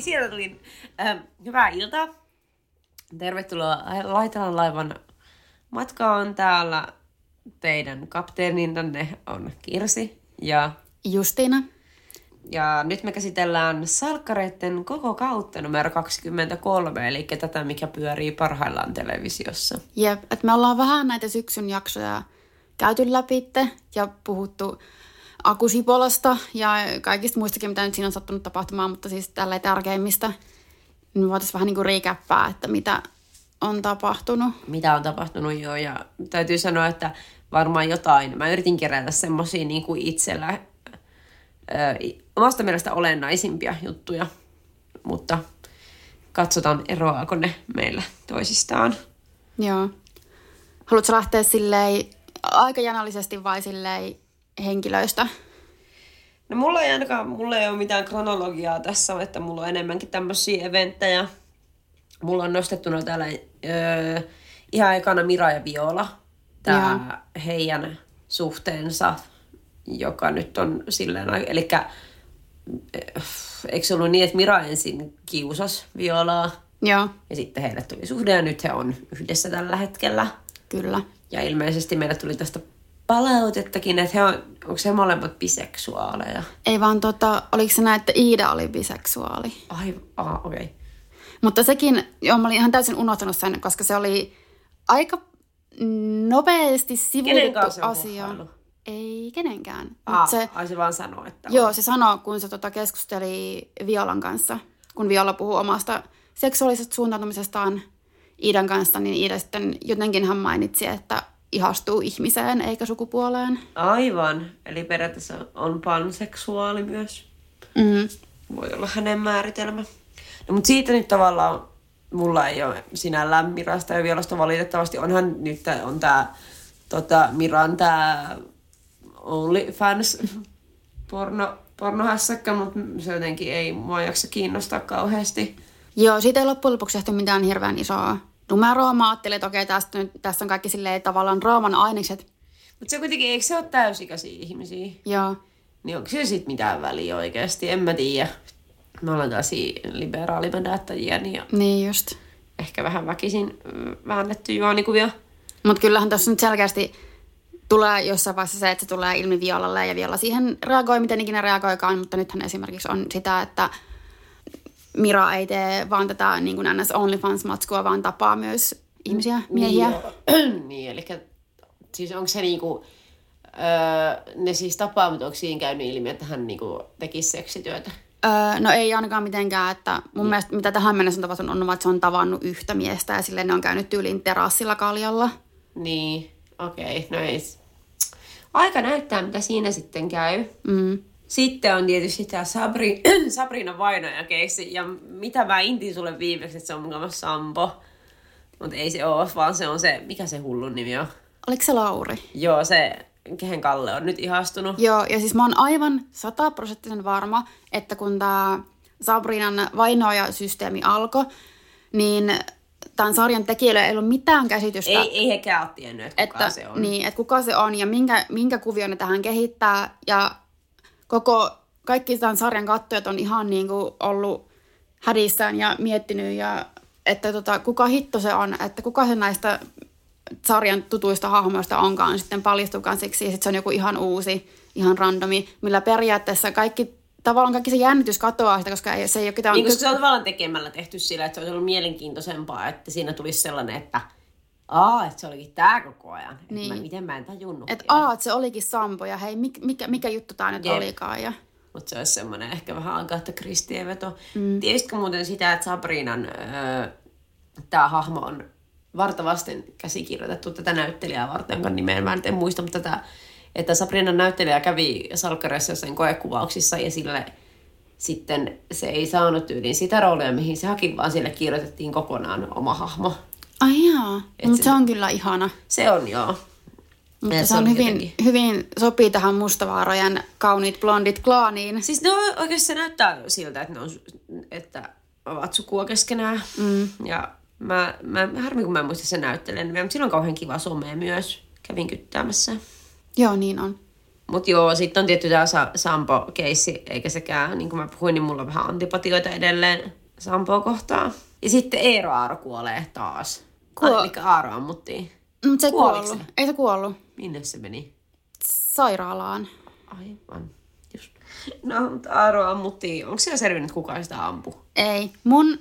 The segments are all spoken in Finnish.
sieltä tuli äh, hyvää iltaa. Tervetuloa Laitelan laivan matkaan täällä. Teidän kapteeninanne on Kirsi ja, Justiina. ja nyt me käsitellään salkkareiden koko kautta numero 23, eli tätä, mikä pyörii parhaillaan televisiossa. Jep, että me ollaan vähän näitä syksyn jaksoja käyty läpi ja puhuttu Akusipolasta ja kaikista muistakin, mitä nyt siinä on sattunut tapahtumaan, mutta siis tälleen tärkeimmistä. Niin voitaisiin vähän niin kuin riikäppää, että mitä on tapahtunut. Mitä on tapahtunut jo, ja täytyy sanoa, että varmaan jotain. Mä yritin kerätä semmosia niin kuin itsellä ö, omasta mielestä olennaisimpia juttuja, mutta katsotaan eroaako ne meillä toisistaan. Joo. Haluatko lähteä silleen aikajanallisesti vai silleen henkilöistä? No mulla ei ainakaan, mulla ei ole mitään kronologiaa tässä, että mulla on enemmänkin tämmöisiä eventtejä. Mulla on nostettuna täällä öö, ihan ekana Mira ja Viola. Tää heidän suhteensa, joka nyt on silleen, eli eikö se ollut niin, että Mira ensin kiusas Violaa Joo, ja sitten heille tuli suhde ja nyt he on yhdessä tällä hetkellä. kyllä. Ja ilmeisesti meille tuli tästä palautettakin, että he on, onko he molemmat biseksuaaleja? Ei vaan tota, oliko se näin, että Iida oli biseksuaali? Ai, ah, okei. Okay. Mutta sekin, joo, mä olin ihan täysin unohtanut sen, koska se oli aika nopeasti sivuutettu se on asia. kohdailu? Ei kenenkään. Mut Ah, se, ai se vaan sanoo, että joo, se sanoi, kun se tota, keskusteli Violan kanssa, kun Viola puhui omasta seksuaalisesta suuntautumisestaan Iidan kanssa, niin Iida sitten jotenkin hän mainitsi, että ihastuu ihmiseen eikä sukupuoleen. Aivan. Eli periaatteessa on panseksuaali myös. Mm. Voi olla hänen määritelmä. No, mutta siitä nyt tavallaan mulla ei ole sinällään Mirasta ja Violasta valitettavasti. Onhan nyt on tää tota, Miran tää OnlyFans porno, pornohässäkkä, mutta se jotenkin ei mua jaksa kiinnostaa kauheasti. Joo, siitä ei loppujen lopuksi tehty mitään hirveän isoa numeroa. Mä ajattelin, että okei, tästä, nyt, tässä on kaikki silleen tavallaan raaman ainekset. Mutta se kuitenkin, eikö se ole täysikäisiä ihmisiä? Joo. Niin onko se sitten mitään väliä oikeasti? En mä tiedä. Me ollaan tällaisia liberaalimedättäjiä, niin Niin just. ehkä vähän väkisin mm, väännetty juonikuvia. Mutta kyllähän tuossa nyt selkeästi tulee jossain vaiheessa se, että se tulee ilmi Violalle ja Viola siihen reagoi, miten ikinä reagoikaan, mutta nythän esimerkiksi on sitä, että Mira ei tee vaan tätä niin kuin NS OnlyFans-matskua, vaan tapaa myös ihmisiä, miehiä. Niin, niin eli siis onko se niinku, öö, ne siis tapaa, mutta onko siinä käynyt ilmi, että hän niinku tekisi seksityötä? Öö, no ei ainakaan mitenkään, että mun mielestä mitä tähän mennessä on tapahtunut on, että se on tavannut yhtä miestä ja silleen ne on käynyt tyyliin terassilla kaljalla. Niin, okei, okay, no ei. Aika näyttää, mitä siinä sitten käy. Mm. Sitten on tietysti tämä Sabri, Sabrina vainoja keissi. Ja mitä mä intin sulle viimeksi, että se on mukava Sampo. Mutta ei se ole, vaan se on se, mikä se hullun nimi on? Oliko se Lauri? Joo, se, kehen Kalle on nyt ihastunut. Joo, ja siis mä oon aivan sataprosenttisen varma, että kun tämä Sabrinan vainoajasysteemi alkoi, niin tämän sarjan tekijöillä ei ollut mitään käsitystä, Ei, ei hekään ole tiennyt, että kuka että, se on. Niin, että kuka se on ja minkä, minkä kuvion ne tähän kehittää. Ja koko, kaikki tämän sarjan katsojat on ihan niin kuin ollut hädissään ja miettinyt, ja, että tota, kuka hitto se on, että kuka se näistä sarjan tutuista hahmoista onkaan. Sitten paljastukaan siksi, ja sitten se on joku ihan uusi, ihan randomi, millä periaatteessa kaikki, tavallaan kaikki se jännitys katoaa sitä, koska ei, se ei ole ketään... Niin, koska se on tavallaan tekemällä tehty sillä, että se olisi ollut mielenkiintoisempaa, että siinä tulisi sellainen, että aa, että se olikin tää koko ajan. Niin. Niin. Mä, miten mä en tajunnut. Että aa, että se olikin Sampo, ja hei, mikä, mikä, mikä juttu tää nyt Jep. olikaan, ja... Mutta se olisi semmoinen ehkä vähän Agatha Christie veto. Mm. Tiesitkö muuten sitä, että Sabrinan öö, tämä hahmo on vartavasten käsikirjoitettu tätä näyttelijää varten, jonka nimeä mä nyt en muista, mutta tätä, että Sabrinan näyttelijä kävi Salkkareissa sen koekuvauksissa ja sille sitten se ei saanut tyyliin sitä roolia, mihin se haki, vaan sille kirjoitettiin kokonaan oma hahmo. Ai jaa, mutta se on kyllä ihana. Se on joo. Mutta se, se on on hyvin, jotenkin- hyvin sopii tähän Mustavaarojen kauniit blondit klaaniin. Siis no oikeasti se näyttää siltä, että ne on, että ovat sukua keskenään. Mm. Ja mä, mä, harmi kun mä en muista sen näyttelijän nimeä, mutta sillä on kauhean kiva some myös. Kävin kyttäämässä. Joo, niin on. Mutta joo, sitten on tietty tämä Sa- Sampo-keissi, eikä sekään, niin kuin mä puhuin, niin mulla on vähän antipatioita edelleen Sampoa kohtaan. Ja sitten Eero Aaro kuolee taas. Kuo- Ai, Eli Aaro ammuttiin. Mutta se ei Kuoliko kuollut. se? Ei se kuollut. Minne se meni? Sairaalaan. Aivan. Just. No, mutta Aaro ammuttiin. Onko siellä selvinnyt, kuka sitä ampui? Ei. Mun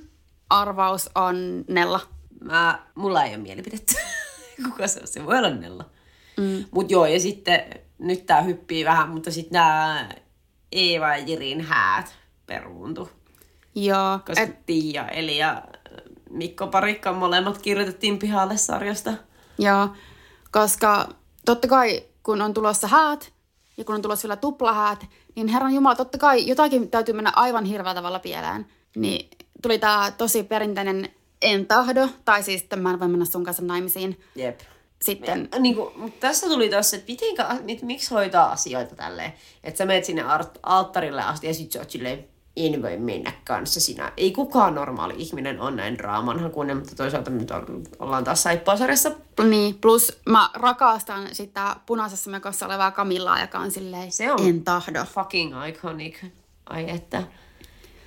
arvaus on Nella. Mä, mulla ei ole mielipidettä. Kuka se on? Se voi olla Nella. Mm. Mut joo, ja sitten nyt tää hyppii vähän, mutta sitten nämä Eeva ja Jirin häät peruuntu. Joo. Koska Et... Tiia, Eli ja Mikko Parikka molemmat kirjoitettiin pihalle sarjasta. joo. Koska totta kai, kun on tulossa häät, ja kun on tulossa vielä tuplahäät, niin Herran Jumala, totta kai jotakin täytyy mennä aivan hirveällä tavalla pieleen. Niin tuli tää tosi perinteinen en tahdo, tai siis että mä en voi mennä sun kanssa naimisiin. Jep. Sitten, Niin kuin, mutta tässä tuli tossa, että mitenkä, mit, miksi hoitaa asioita tälleen. Että sä menet sinne art- alttarille asti ja sit sä oot silleen, en voi mennä kanssa sinä. Ei kukaan normaali ihminen on näin draamanhakuinen, mutta toisaalta nyt ollaan taas saippuasarjassa. niin, plus mä rakastan sitä punaisessa mekossa olevaa Kamillaa, joka on silleen, Se on en tahdo. fucking iconic. Ai että.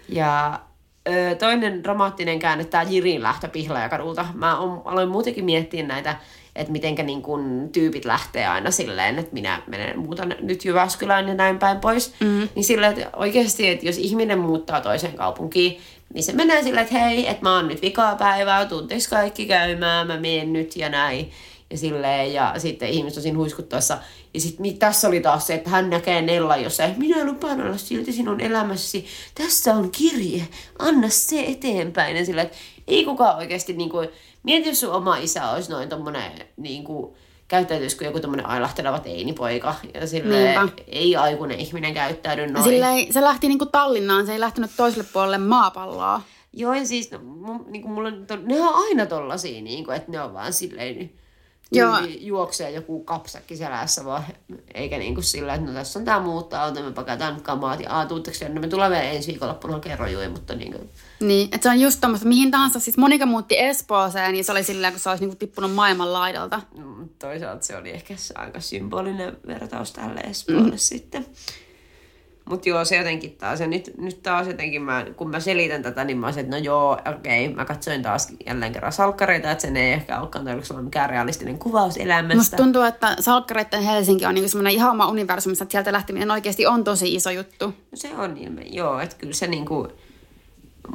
Ja ö, toinen dramaattinen käänne, tämä Jirin lähtö Pihlajakadulta. Mä on, aloin muutenkin miettiä näitä, että mitenkä niin kun tyypit lähtee aina silleen, että minä menen muutan nyt Jyväskylään ja näin päin pois. Mm. Niin silleen, että oikeasti, että jos ihminen muuttaa toiseen kaupunkiin, niin se menee silleen, että hei, että mä oon nyt vikaa päivää, tunteis kaikki käymään, mä menen nyt ja näin. Ja silleen, ja sitten ihmiset on siinä huiskuttaessa. Ja sitten tässä oli taas se, että hän näkee Nella jossain, minä lupaan olla silti sinun elämässäsi. Tässä on kirje, anna se eteenpäin. Ja silleen, että ei kukaan oikeasti, niin kuin, mieti jos sun oma isä olisi noin tommonen, niin kuin, käyttäytyisikö joku tommonen ailahteleva teinipoika. Ja silleen, Niinpä. ei aikuinen ihminen käyttäydy noin. Silleen, se lähti niinku Tallinnaan, se ei lähtenyt toiselle puolelle maapalloa. Joo, ja siis no, mun, niin mulla on, to, ne on aina tollasia, niin kuin, että ne on vaan silleen, Joo. juoksee joku kapsakki selässä vaan, eikä niin kuin sillä, että no tässä on tää muuttaa auto, me pakataan nyt kamaat ja aah, tuutteko no me tulee vielä ensi viikonloppuna kerrojuja, mutta niin kuin, Niin, että se on just tommoista, mihin tahansa. Siis Monika muutti Espooseen ja se oli silleen, kun se olisi niinku tippunut maailman laidalta. mm, toisaalta se oli ehkä aika symbolinen vertaus tälle Espoolle mm. sitten. Mutta joo, se jotenkin taas, ja nyt, nyt taas jotenkin, mä, kun mä selitän tätä, niin mä olisin, että no joo, okei, mä katsoin taas jälleen kerran salkkareita, että sen ei ehkä olekaan tarkoitus olla mikään realistinen kuvaus elämästä. Musta tuntuu, että Salkkareiden Helsinki on niinku semmoinen ihan oma universumi, että sieltä lähteminen oikeasti on tosi iso juttu. Se on ilme, joo, että kyllä se niinku,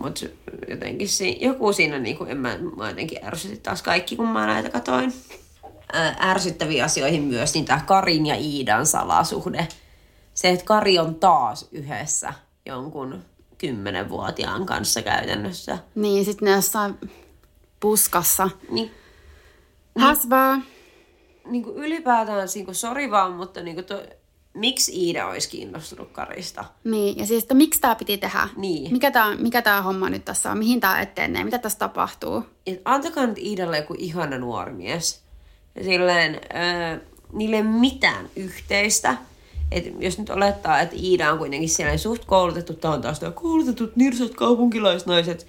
mut jotenkin si, joku siinä niinku, en mä, mä jotenkin ärsytti taas kaikki, kun mä näitä katoin. Ää, ärsyttäviin asioihin myös, niin tää Karin ja Iidan salasuhde. Se, että Kari on taas yhdessä jonkun kymmenenvuotiaan kanssa käytännössä. Niin, sitten ne jossain puskassa. Niin, Häsvää. niin kuin ylipäätään, niin kuin, sori vaan, mutta niin kuin to, miksi Iida olisi kiinnostunut Karista? Niin, ja siis, että miksi tämä piti tehdä? Niin. Mikä tämä mikä tää homma nyt tässä on? Mihin tämä etenee? Mitä tässä tapahtuu? Et antakaa nyt Iidalle joku ihana nuori mies. Silleen, äh, niille mitään yhteistä. Et jos nyt olettaa, että Iida on kuitenkin siellä suht koulutettu, tämä on taas nämä koulutetut nirsat kaupunkilaisnaiset.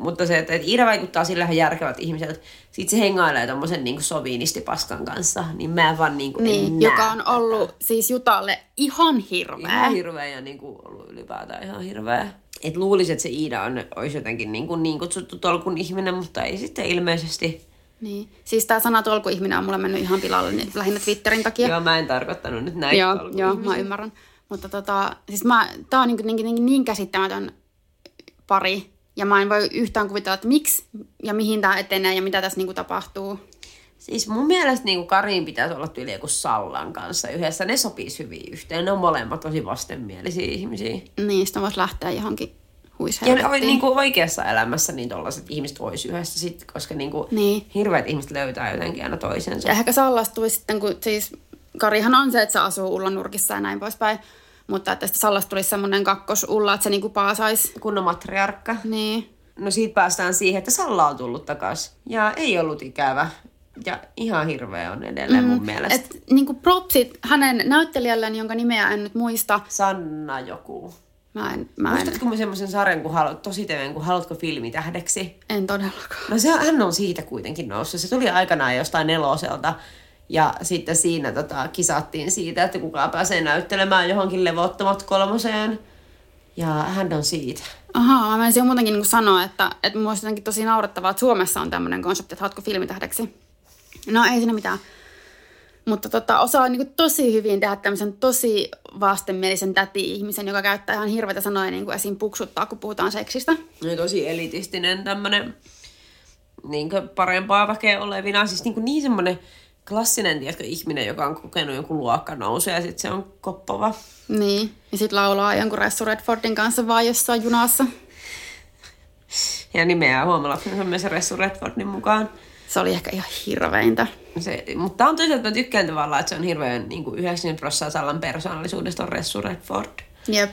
Mutta se, että, että Iida vaikuttaa sillä ihan järkevät ihmiset. Sitten se hengailee tommosen niin soviinistipaskan kanssa. Niin mä en vaan niin kuin, Niin, joka on ollut siis Jutalle ihan hirveä. Ihan hirveä ja niin kuin ollut ylipäätään ihan hirveä. Et luulisi, että se Iida on, olisi jotenkin niin, kuin niin kutsuttu tolkun ihminen, mutta ei sitten ilmeisesti. Niin. Siis tämä sana tolkuihminen on mulle mennyt ihan pilalle niin lähinnä Twitterin takia. Joo, mä en tarkoittanut nyt näin. joo, joo mä ymmärrän. Mutta tota, siis mä, tää on niin, niin, niin, niin käsittämätön pari. Ja mä en voi yhtään kuvitella, että miksi ja mihin tämä etenee ja mitä tässä niin tapahtuu. Siis mun mielestä niin Karin pitäisi olla tyyli joku Sallan kanssa yhdessä. Ne sopisi hyvin yhteen. Ne on molemmat tosi vastenmielisiä ihmisiä. Niin, sitten voisi lähteä johonkin Ja ne, huishelvettiin. niin kuin oikeassa elämässä niin tollaset ihmiset olisi yhdessä sit, koska niin kuin Niin. hirveät ihmiset löytää jotenkin aina toisensa. Ja ehkä sallastui sitten, kun siis Karihan on se, että se asuu ullanurkissa ja näin poispäin. Mutta että sitten Sallasta tulisi semmoinen kakkosulla, että se niinku paasaisi. Kunnon matriarkka. Niin. No siitä päästään siihen, että Salla on tullut takas. Ja ei ollut ikävä. Ja ihan hirveä on edelleen mm, mun mielestä. Et, Et niinku propsit hänen näyttelijälleen, jonka nimeä en nyt muista. Sanna joku. Mä en, mä en, Muistatko mä semmoisen sarjan, kun haluat, tosi TV, kun haluatko filmitähdeksi? en todellakaan. No se, hän on siitä kuitenkin noussut. Se tuli aikanaan jostain neloselta. Ja sitten siinä tota, kisattiin siitä, että kuka pääsee näyttelemään johonkin levottomat kolmoseen. Ja hän on siitä. Ahaa, mä ensin muutenkin niin sanoa, että, että mun olisi jotenkin tosi naurettavaa, että Suomessa on tämmöinen konsepti, että haluatko filmitähdeksi. No ei siinä mitään. Mutta tota, osaa niin tosi hyvin tehdä tämmöisen tosi vastenmielisen täti-ihmisen, joka käyttää ihan hirveitä sanoja niin kuin esim. puksuttaa, kun puhutaan seksistä. No, tosi elitistinen tämmönen niin parempaa väkeä olevina. Siis niin, niin semmoinen klassinen tiedätkö, ihminen, joka on kokenut jonkun luokkanousu ja sitten se on koppava. Niin, ja sitten laulaa jonkun Ressu Redfordin kanssa vaan jossain junassa. Ja nimeää huomalapsensa myös Ressu Redfordin mukaan. Se oli ehkä ihan hirveintä. Se, mutta on toisaalta mä tykkään tavallaan, että se on hirveän niin kuin 90 prosenttia Sallan persoonallisuudesta on Ressu Redford. Jep.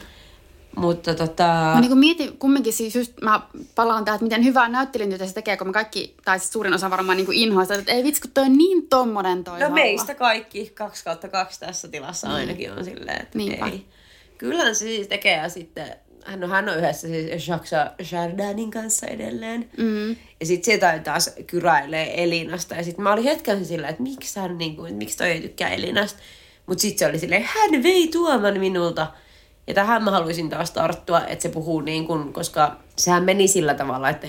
Mutta tota... Mä niin mietin kumminkin siis just, mä palaan tähän, että miten hyvää näyttelijäntyötä se tekee, kun me kaikki, tai siis suurin osa varmaan niin inhoista, että ei vitsi, kun toi on niin tommonen toi No meistä kaikki, kaksi kautta kaksi tässä tilassa mm. ainakin on silleen, että Niinpä. ei. Kyllähän se siis tekee ja sitten, hän on, hän on yhdessä siis Jacques Chardinin kanssa edelleen. Mm. Ja sitten sieltä taas kyräilee Elinasta. Ja sitten mä olin hetken sillä, että miksi hän niinku, että miksi toi ei tykkää Elinasta. Mutta sitten se oli silleen, hän vei tuoman minulta. Ja tähän mä haluaisin taas tarttua, että se puhuu niin kuin, koska sehän meni sillä tavalla, että,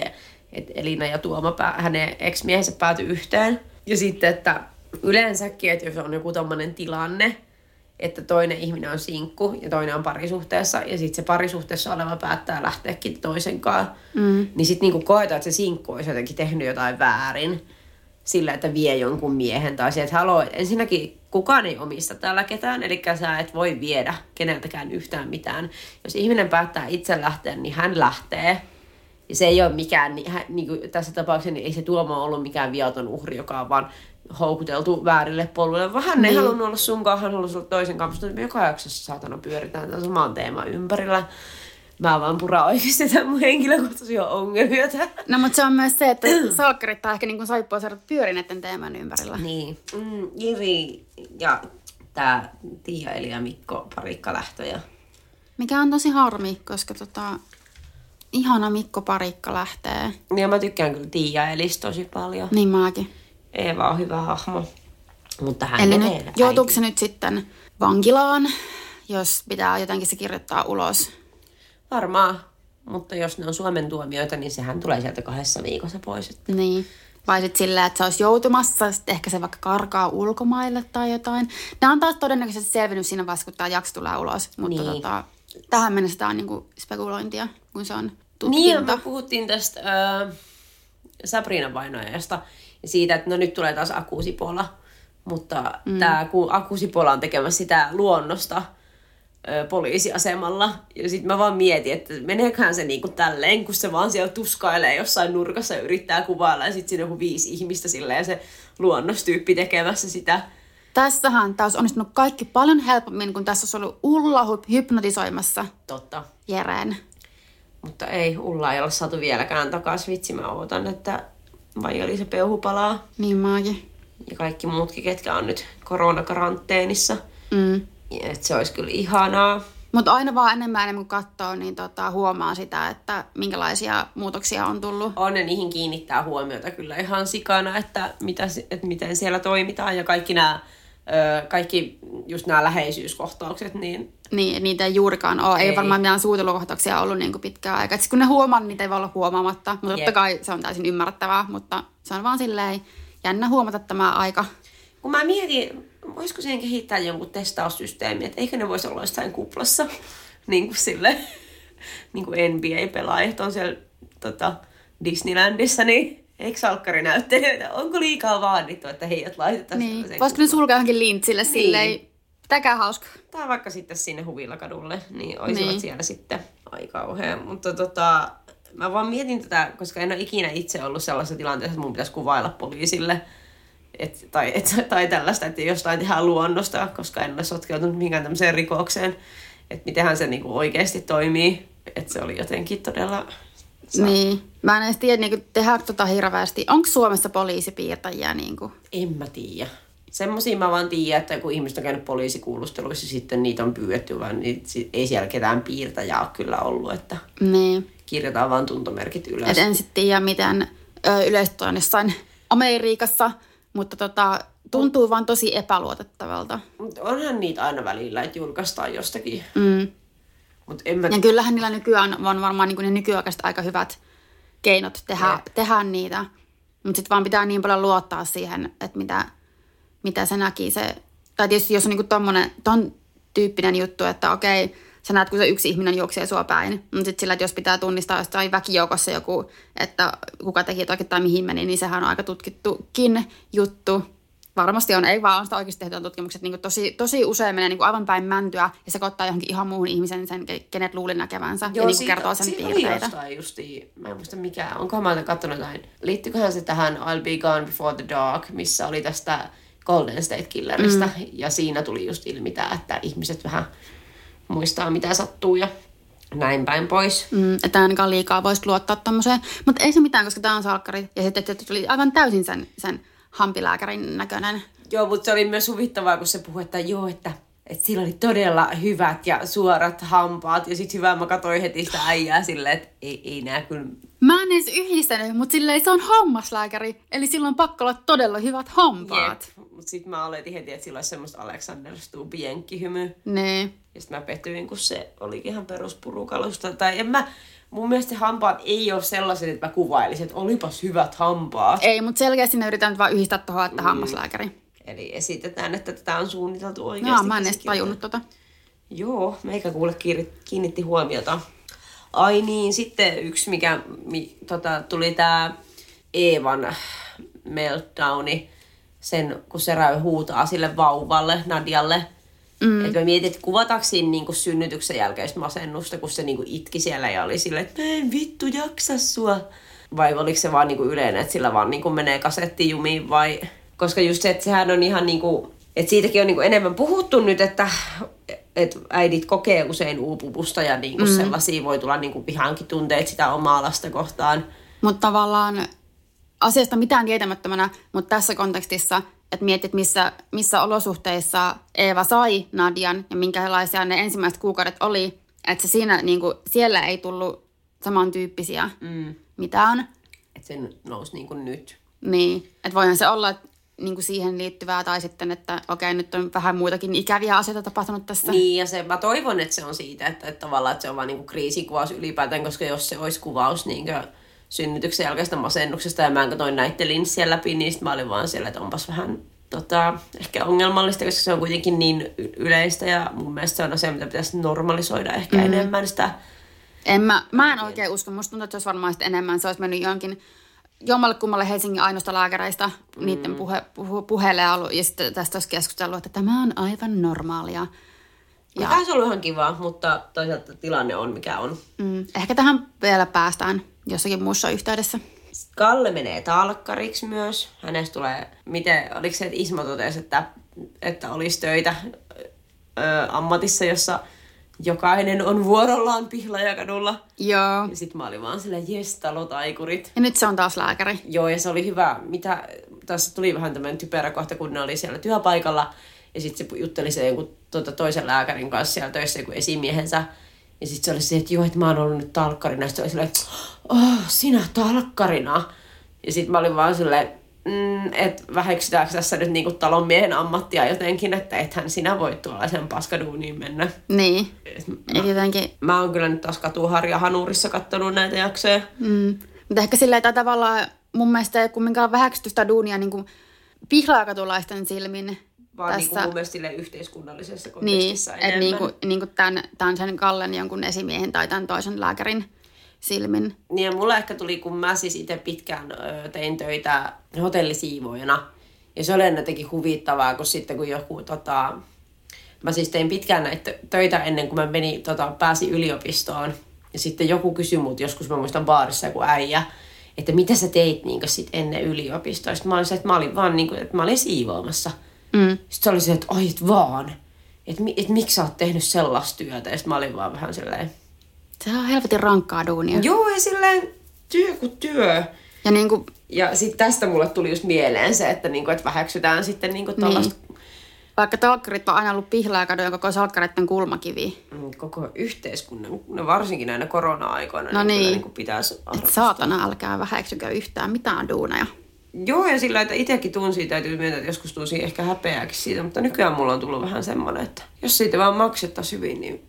että Elina ja Tuoma, pää, hänen ex-miehensä päätyi yhteen. Ja sitten, että yleensäkin, että jos on joku tommonen tilanne, että toinen ihminen on sinkku ja toinen on parisuhteessa ja sitten se parisuhteessa oleva päättää lähteäkin toisen kanssa, mm. niin sitten niinku koetaan, että se sinkku olisi jotenkin tehnyt jotain väärin sillä, että vie jonkun miehen tai se, että haloo, ensinnäkin kukaan ei omista täällä ketään, eli sä et voi viedä keneltäkään yhtään mitään. Jos ihminen päättää itse lähteä, niin hän lähtee. Ja se ei ole mikään, niin, hän, niin kuin tässä tapauksessa niin ei se Tuomo ollut mikään viaton uhri, joka on vaan houkuteltu väärille poluille, vaan hän ei Niin. halunnut olla sunkaan, hän halusi olla toisen kanssa, mutta joka jaksossa saatana pyöritään tämän saman teeman ympärillä. Mä vaan puraan oikeasti tämän mun henkilökohtaisia ongelmia. No mutta se on myös se, että salkkarit tai ehkä niin kuin saippua saada pyöri näiden teeman ympärillä. Niin. Mm, Jiri ja tää Tiia, Eli ja Mikko parikka lähtöjä. Mikä on tosi harmi, koska tota, ihana Mikko Parikka lähtee. Ja mä tykkään kyllä Tiia Elis tosi paljon. Niin mäkin. Eeva on hyvä hahmo. Mutta hän Eli nyt, joutuuko se nyt sitten vankilaan, jos pitää jotenkin se kirjoittaa ulos? Varmaan. Mutta jos ne on Suomen tuomioita, niin sehän tulee sieltä kahdessa viikossa pois. Että Niin. Vai sitten silleen, että se olisi joutumassa, sitten ehkä se vaikka karkaa ulkomaille tai jotain. Nämä on taas todennäköisesti selvinnyt siinä vaiheessa, kun tämä jakso tulee ulos. Mutta Niin. tota, tähän mennessä tämä on niinku spekulointia, kun se on Niin, tutkinta. me puhuttiin tästä äh, Sabrina vainoajasta ja siitä, että no nyt tulee taas akuusipola. Mutta mm. tämä akuusipola on tekemässä sitä luonnosta ö, poliisiasemalla. Ja sitten mä vaan mietin, että meneeköhän se niinku tälleen, kun se vaan siellä tuskailee jossain nurkassa ja yrittää kuvailla. Ja sitten siinä on joku viisi ihmistä silleen ja se luonnostyyppi tekemässä sitä. Tässähän tämä olisi onnistunut kaikki paljon helpommin, kun tässä olisi ollut Ulla hy- hypnotisoimassa Totta. Jereen. Mutta ei, Ulla ei ole saatu vieläkään takaisin. Vitsi, mä ootan, että vai oli se peuhu palaa. Niin maakin. Ja kaikki muutkin, ketkä on nyt koronakaranteenissa. Mm. Ja Et se olisi kyllä ihanaa. Mutta aina vaan enemmän enemmän kun katsoo, niin tota, huomaa sitä, että minkälaisia muutoksia on tullut. On ja niihin kiinnittää huomiota kyllä ihan sikana, että, mitä, että miten siellä toimitaan. Ja kaikki nämä, kaikki just nämä läheisyyskohtaukset, niin Niin, niitä ei juurikaan ole. Ei, Ei. varmaan mitään suutelukohtauksia ollut niin kuin pitkään aikaa. Et sit kun ne huomaa, niin niitä ei voi olla huomaamatta. Mutta totta Jep. kai se on täysin ymmärrettävää, mutta se on vaan silleen jännä huomata tämä aika. kun mä mietin, voisiko siihen kehittää jonkun testaussysteemi, että eikö ne voisi olla jossain kuplassa, niin kuin sille, niin kuin NBA-pelaajat on siellä tota, Disneylandissa, niin eikö salkkarinäyttelijöitä, onko liikaa vaadittu, että heidät laitetaan Niin. sellaiseen Voisiko ne sulkea johonkin lintsille Niin. silleen, pitäkää hauska. Tai vaikka sitten sinne Huvilakadulle, niin olisivat Niin. siellä sitten aika kauhean. Mutta tota, mä vaan mietin tätä, koska en ole ikinä itse ollut sellaisessa tilanteessa, että mun pitäisi kuvailla poliisille. Et, tai, et, tai tällaista, että jostain tehdään luonnosta, koska en ole sotkeutunut mihinkään tämmöiseen rikokseen. että mitenhän se niinku oikeasti toimii. Että se oli jotenkin todella... Niin. Mä en edes tiedä, niin tehdäänkö tota hirveästi. Onko Suomessa poliisipiirtäjiä? Niin kuin? En mä tiedä. Semmoisia mä vaan tiedän, että kun ihmiset on käynyt poliisikuulusteluissa, sitten niitä on pyydetty, vaan niin ei siellä ketään piirtäjää ole kyllä ollut, että Niin. kirjataan vaan tuntomerkit ylös. Et en sitten tiedä, miten ö, yleisesti on jossain Amerikassa, mutta tota, tuntuu vaan tosi epäluotettavalta. Onhan niitä aina välillä, että julkaistaan jostakin. Mm. Mutta en mä... Ja kyllähän niillä nykyään on varmaan niin ne nykyaikaiset aika hyvät keinot tehdä, tehdä niitä. Mutta sitten vaan pitää niin paljon luottaa siihen, että mitä, mitä se näki se. Tai tietysti jos on niinku tommonen, ton tyyppinen juttu, että okei, sä näet, kun se yksi ihminen juoksee sua päin. Mutta sitten sillä, että jos pitää tunnistaa jostain väkijoukossa joku, että kuka teki jotakin tai mihin meni, niin sehän on aika tutkittukin juttu. Varmasti on, ei vaan on sitä oikeasti tehty on tutkimukset. Niin tosi, tosi usein menee niin aivan päin mäntyä ja sekoittaa johonkin ihan muuhun ihmisen sen, ke- kenet luuli näkevänsä. ja niin siitä- kertoo sen siitä piirteitä. jostain justiin, mä en muista mikä, onkohan mä katsonut jotain. Liittyyköhän se tähän I'll Be Gone Before the Dark, missä oli tästä Golden State Killerista. Mm. Ja siinä tuli just ilmi tää, että ihmiset vähän muistaa mitä sattuu ja näin päin pois. Mm, että ainakaan liikaa voisi luottaa tommoseen. Mutta ei se mitään, koska tämä on salkkari. Ja sitten että tuli aivan täysin sen, sen hampilääkärin näköinen. Joo, mutta se oli myös huvittavaa, kun se puhui, että joo, että, että sillä oli todella hyvät ja suorat hampaat. Ja sitten hyvä, mä katsoin heti sitä äijää silleen, että ei, ei nää kyllä... Mä en edes yhdistänyt, mutta silleen se on hammaslääkäri. Eli sillä on pakko olla todella hyvät hampaat. Mutta sitten mä oletin heti, että sillä olisi semmoista Alexander Stubb jenkkihymy. Niin. Ja sitten mä pettyin, kun se olikin ihan peruspurukalusta. Tai en mä, mun mielestä se hampaat ei ole sellaiset, että mä kuvailisin, että olipas hyvät hampaat. Ei, mutta selkeästi ne yritän vaan yhdistää tuohon, että hammaslääkäri. Eli esitetään, että tätä on suunniteltu oikeasti. Joo, mä en edes tajunnut tota. Joo, meikä kuule kiinnitti huomiota. Ai niin, sitten yksi, mikä mi, tota, tuli tää Eevan meltdowni, sen, kun se räy huutaa sille vauvalle, Nadialle. Mm. Että mä mietin, että kuvataanko siinä niinku synnytyksen jälkeistä masennusta, kun se niinku itki siellä ja oli silleen, että en vittu jaksa sua. Vai oliko se vaan niinku yleinen, että sillä vaan niinku menee kasetti jumiin vai... Koska just se, että sehän on ihan niinku... Että siitäkin on niinku enemmän puhuttu nyt, että että äidit kokee usein uupumusta ja niinku mm. sellaisia voi tulla niinku vihankin tunteet sitä omaa lasta kohtaan. Mutta tavallaan asiasta mitään tietämättömänä, mutta tässä kontekstissa, että mietit, missä, missä olosuhteissa Eeva sai Nadian ja minkälaisia ne ensimmäiset kuukaudet oli, että siinä, niin kuin, siellä ei tullut samantyyppisiä mm. mitään. Että se nousi niinku nyt. Niin, että voihan se olla niin kuin siihen liittyvää tai sitten, että okei, nyt on vähän muitakin ikäviä asioita tapahtunut tässä. Niin, ja se, mä toivon, että se on siitä, että, että tavallaan että se on vaan niinku kriisikuvaus ylipäätään, koska jos se olisi kuvaus niinku synnytyksen jälkeistä masennuksesta ja mä katsoin näiden linssien läpi, niin sit mä olin vaan siellä, että onpas vähän tota, ehkä ongelmallista, koska se on kuitenkin niin yleistä ja mun mielestä se on asia, mitä pitäisi normalisoida ehkä mm. enemmän sitä. En mä, mä en oikein usko. Musta tuntuu, että se olisi varmaan sitten enemmän. Se olisi mennyt jonkin jommalle kummalle Helsingin ainoista lääkäreistä mm. niiden puhe, puhe, puheelle ollut, ja sitten tästä olisi keskustellut, että tämä on aivan normaalia. Ja. Mikä olisi ollut ihan kiva, mutta toisaalta tilanne on mikä on. Mm, ehkä tähän vielä päästään jossakin muussa yhteydessä. Kalle menee talkkariksi myös. Hänestä tulee, miten, oliko se, että Ismo totesi, että, että olisi töitä ö, ammatissa, jossa jokainen on vuorollaan pihlajakadulla. Joo. Ja sit mä olin vaan silleen, jes, talotaikurit. Ja nyt se on taas lääkäri. Joo, ja se oli hyvä. Mitä, tässä tuli vähän tämmöinen typerä kohta, kun ne oli siellä työpaikalla. Ja sitten se jutteli se jonkun tuota, toisen lääkärin kanssa siellä töissä, joku esimiehensä. Ja sitten se oli se, että joo, että mä oon ollut nyt talkkarina. Sitten se oli silleen, että oh, sinä talkkarina. Ja sitten mä olin vaan silleen, mm, että väheksytäänkö tässä nyt niinku talon miehen ammattia jotenkin, että ethän sinä voi tuollaisen paskaduuniin mennä. Niin. Et Ja jotenkin, Mä oon kyllä nyt taas Katuharja Hanurissa kattonut näitä jaksoja. mm, mutta ehkä silleen, että tavallaan mun mielestä ei kumminkaan vähäksytty sitä duunia niin kuin pihlaakatulaisten silmin. Vaan niinku mun mielestä silleen yhteiskunnallisessa Niin, kontekstissa että enemmän. niinku, niinku tämän, tämän sen Kallen jonkun esimiehen tai tämän toisen lääkärin silmin. Niin ja mulla ehkä tuli, kun mä siis itse pitkään tein töitä hotellisiivoojana. Ja se oli aina jotenkin huvittavaa, kun sitten kun joku tota... Mä siis tein pitkään näitä töitä ennen kuin mä menin, tota, pääsin yliopistoon. Ja sitten joku kysyi mut joskus, mä muistan baarissa joku äijä, että mitä sä teit niin sit ennen yliopistoa. Sitten mä olin se, että mä olin vaan niin kuin, että mä olin siivoamassa. Mm. Sitten se oli se, että ai et vaan. että et, miksi sä oot tehnyt sellaista työtä. Ja sit mä olin vaan vähän silleen, Se on helvetin rankkaa duunia. joo ja silleen työ kuin työ. Ja niin kuin, Ja sitten tästä mulle tuli just mieleen se, että, niinku, että väheksytään sitten niinku tollaista vaikka talkkarit on aina ollut pihlaa ja koko salkkareiden kulmakivi. mm, koko yhteiskunnan, no varsinkin näinä korona-aikoina, No niin, kyllä niin. niinku pitäisi Et saatana, älkää väheksykö yhtään mitään duuneja. Joo, ja sillä, että itsekin tunsin, täytyy myöntää, että joskus tunsin ehkä häpeääkin siitä, mutta nykyään mulla on tullut vähän semmoinen, että jos siitä vaan maksettaisiin hyvin, niin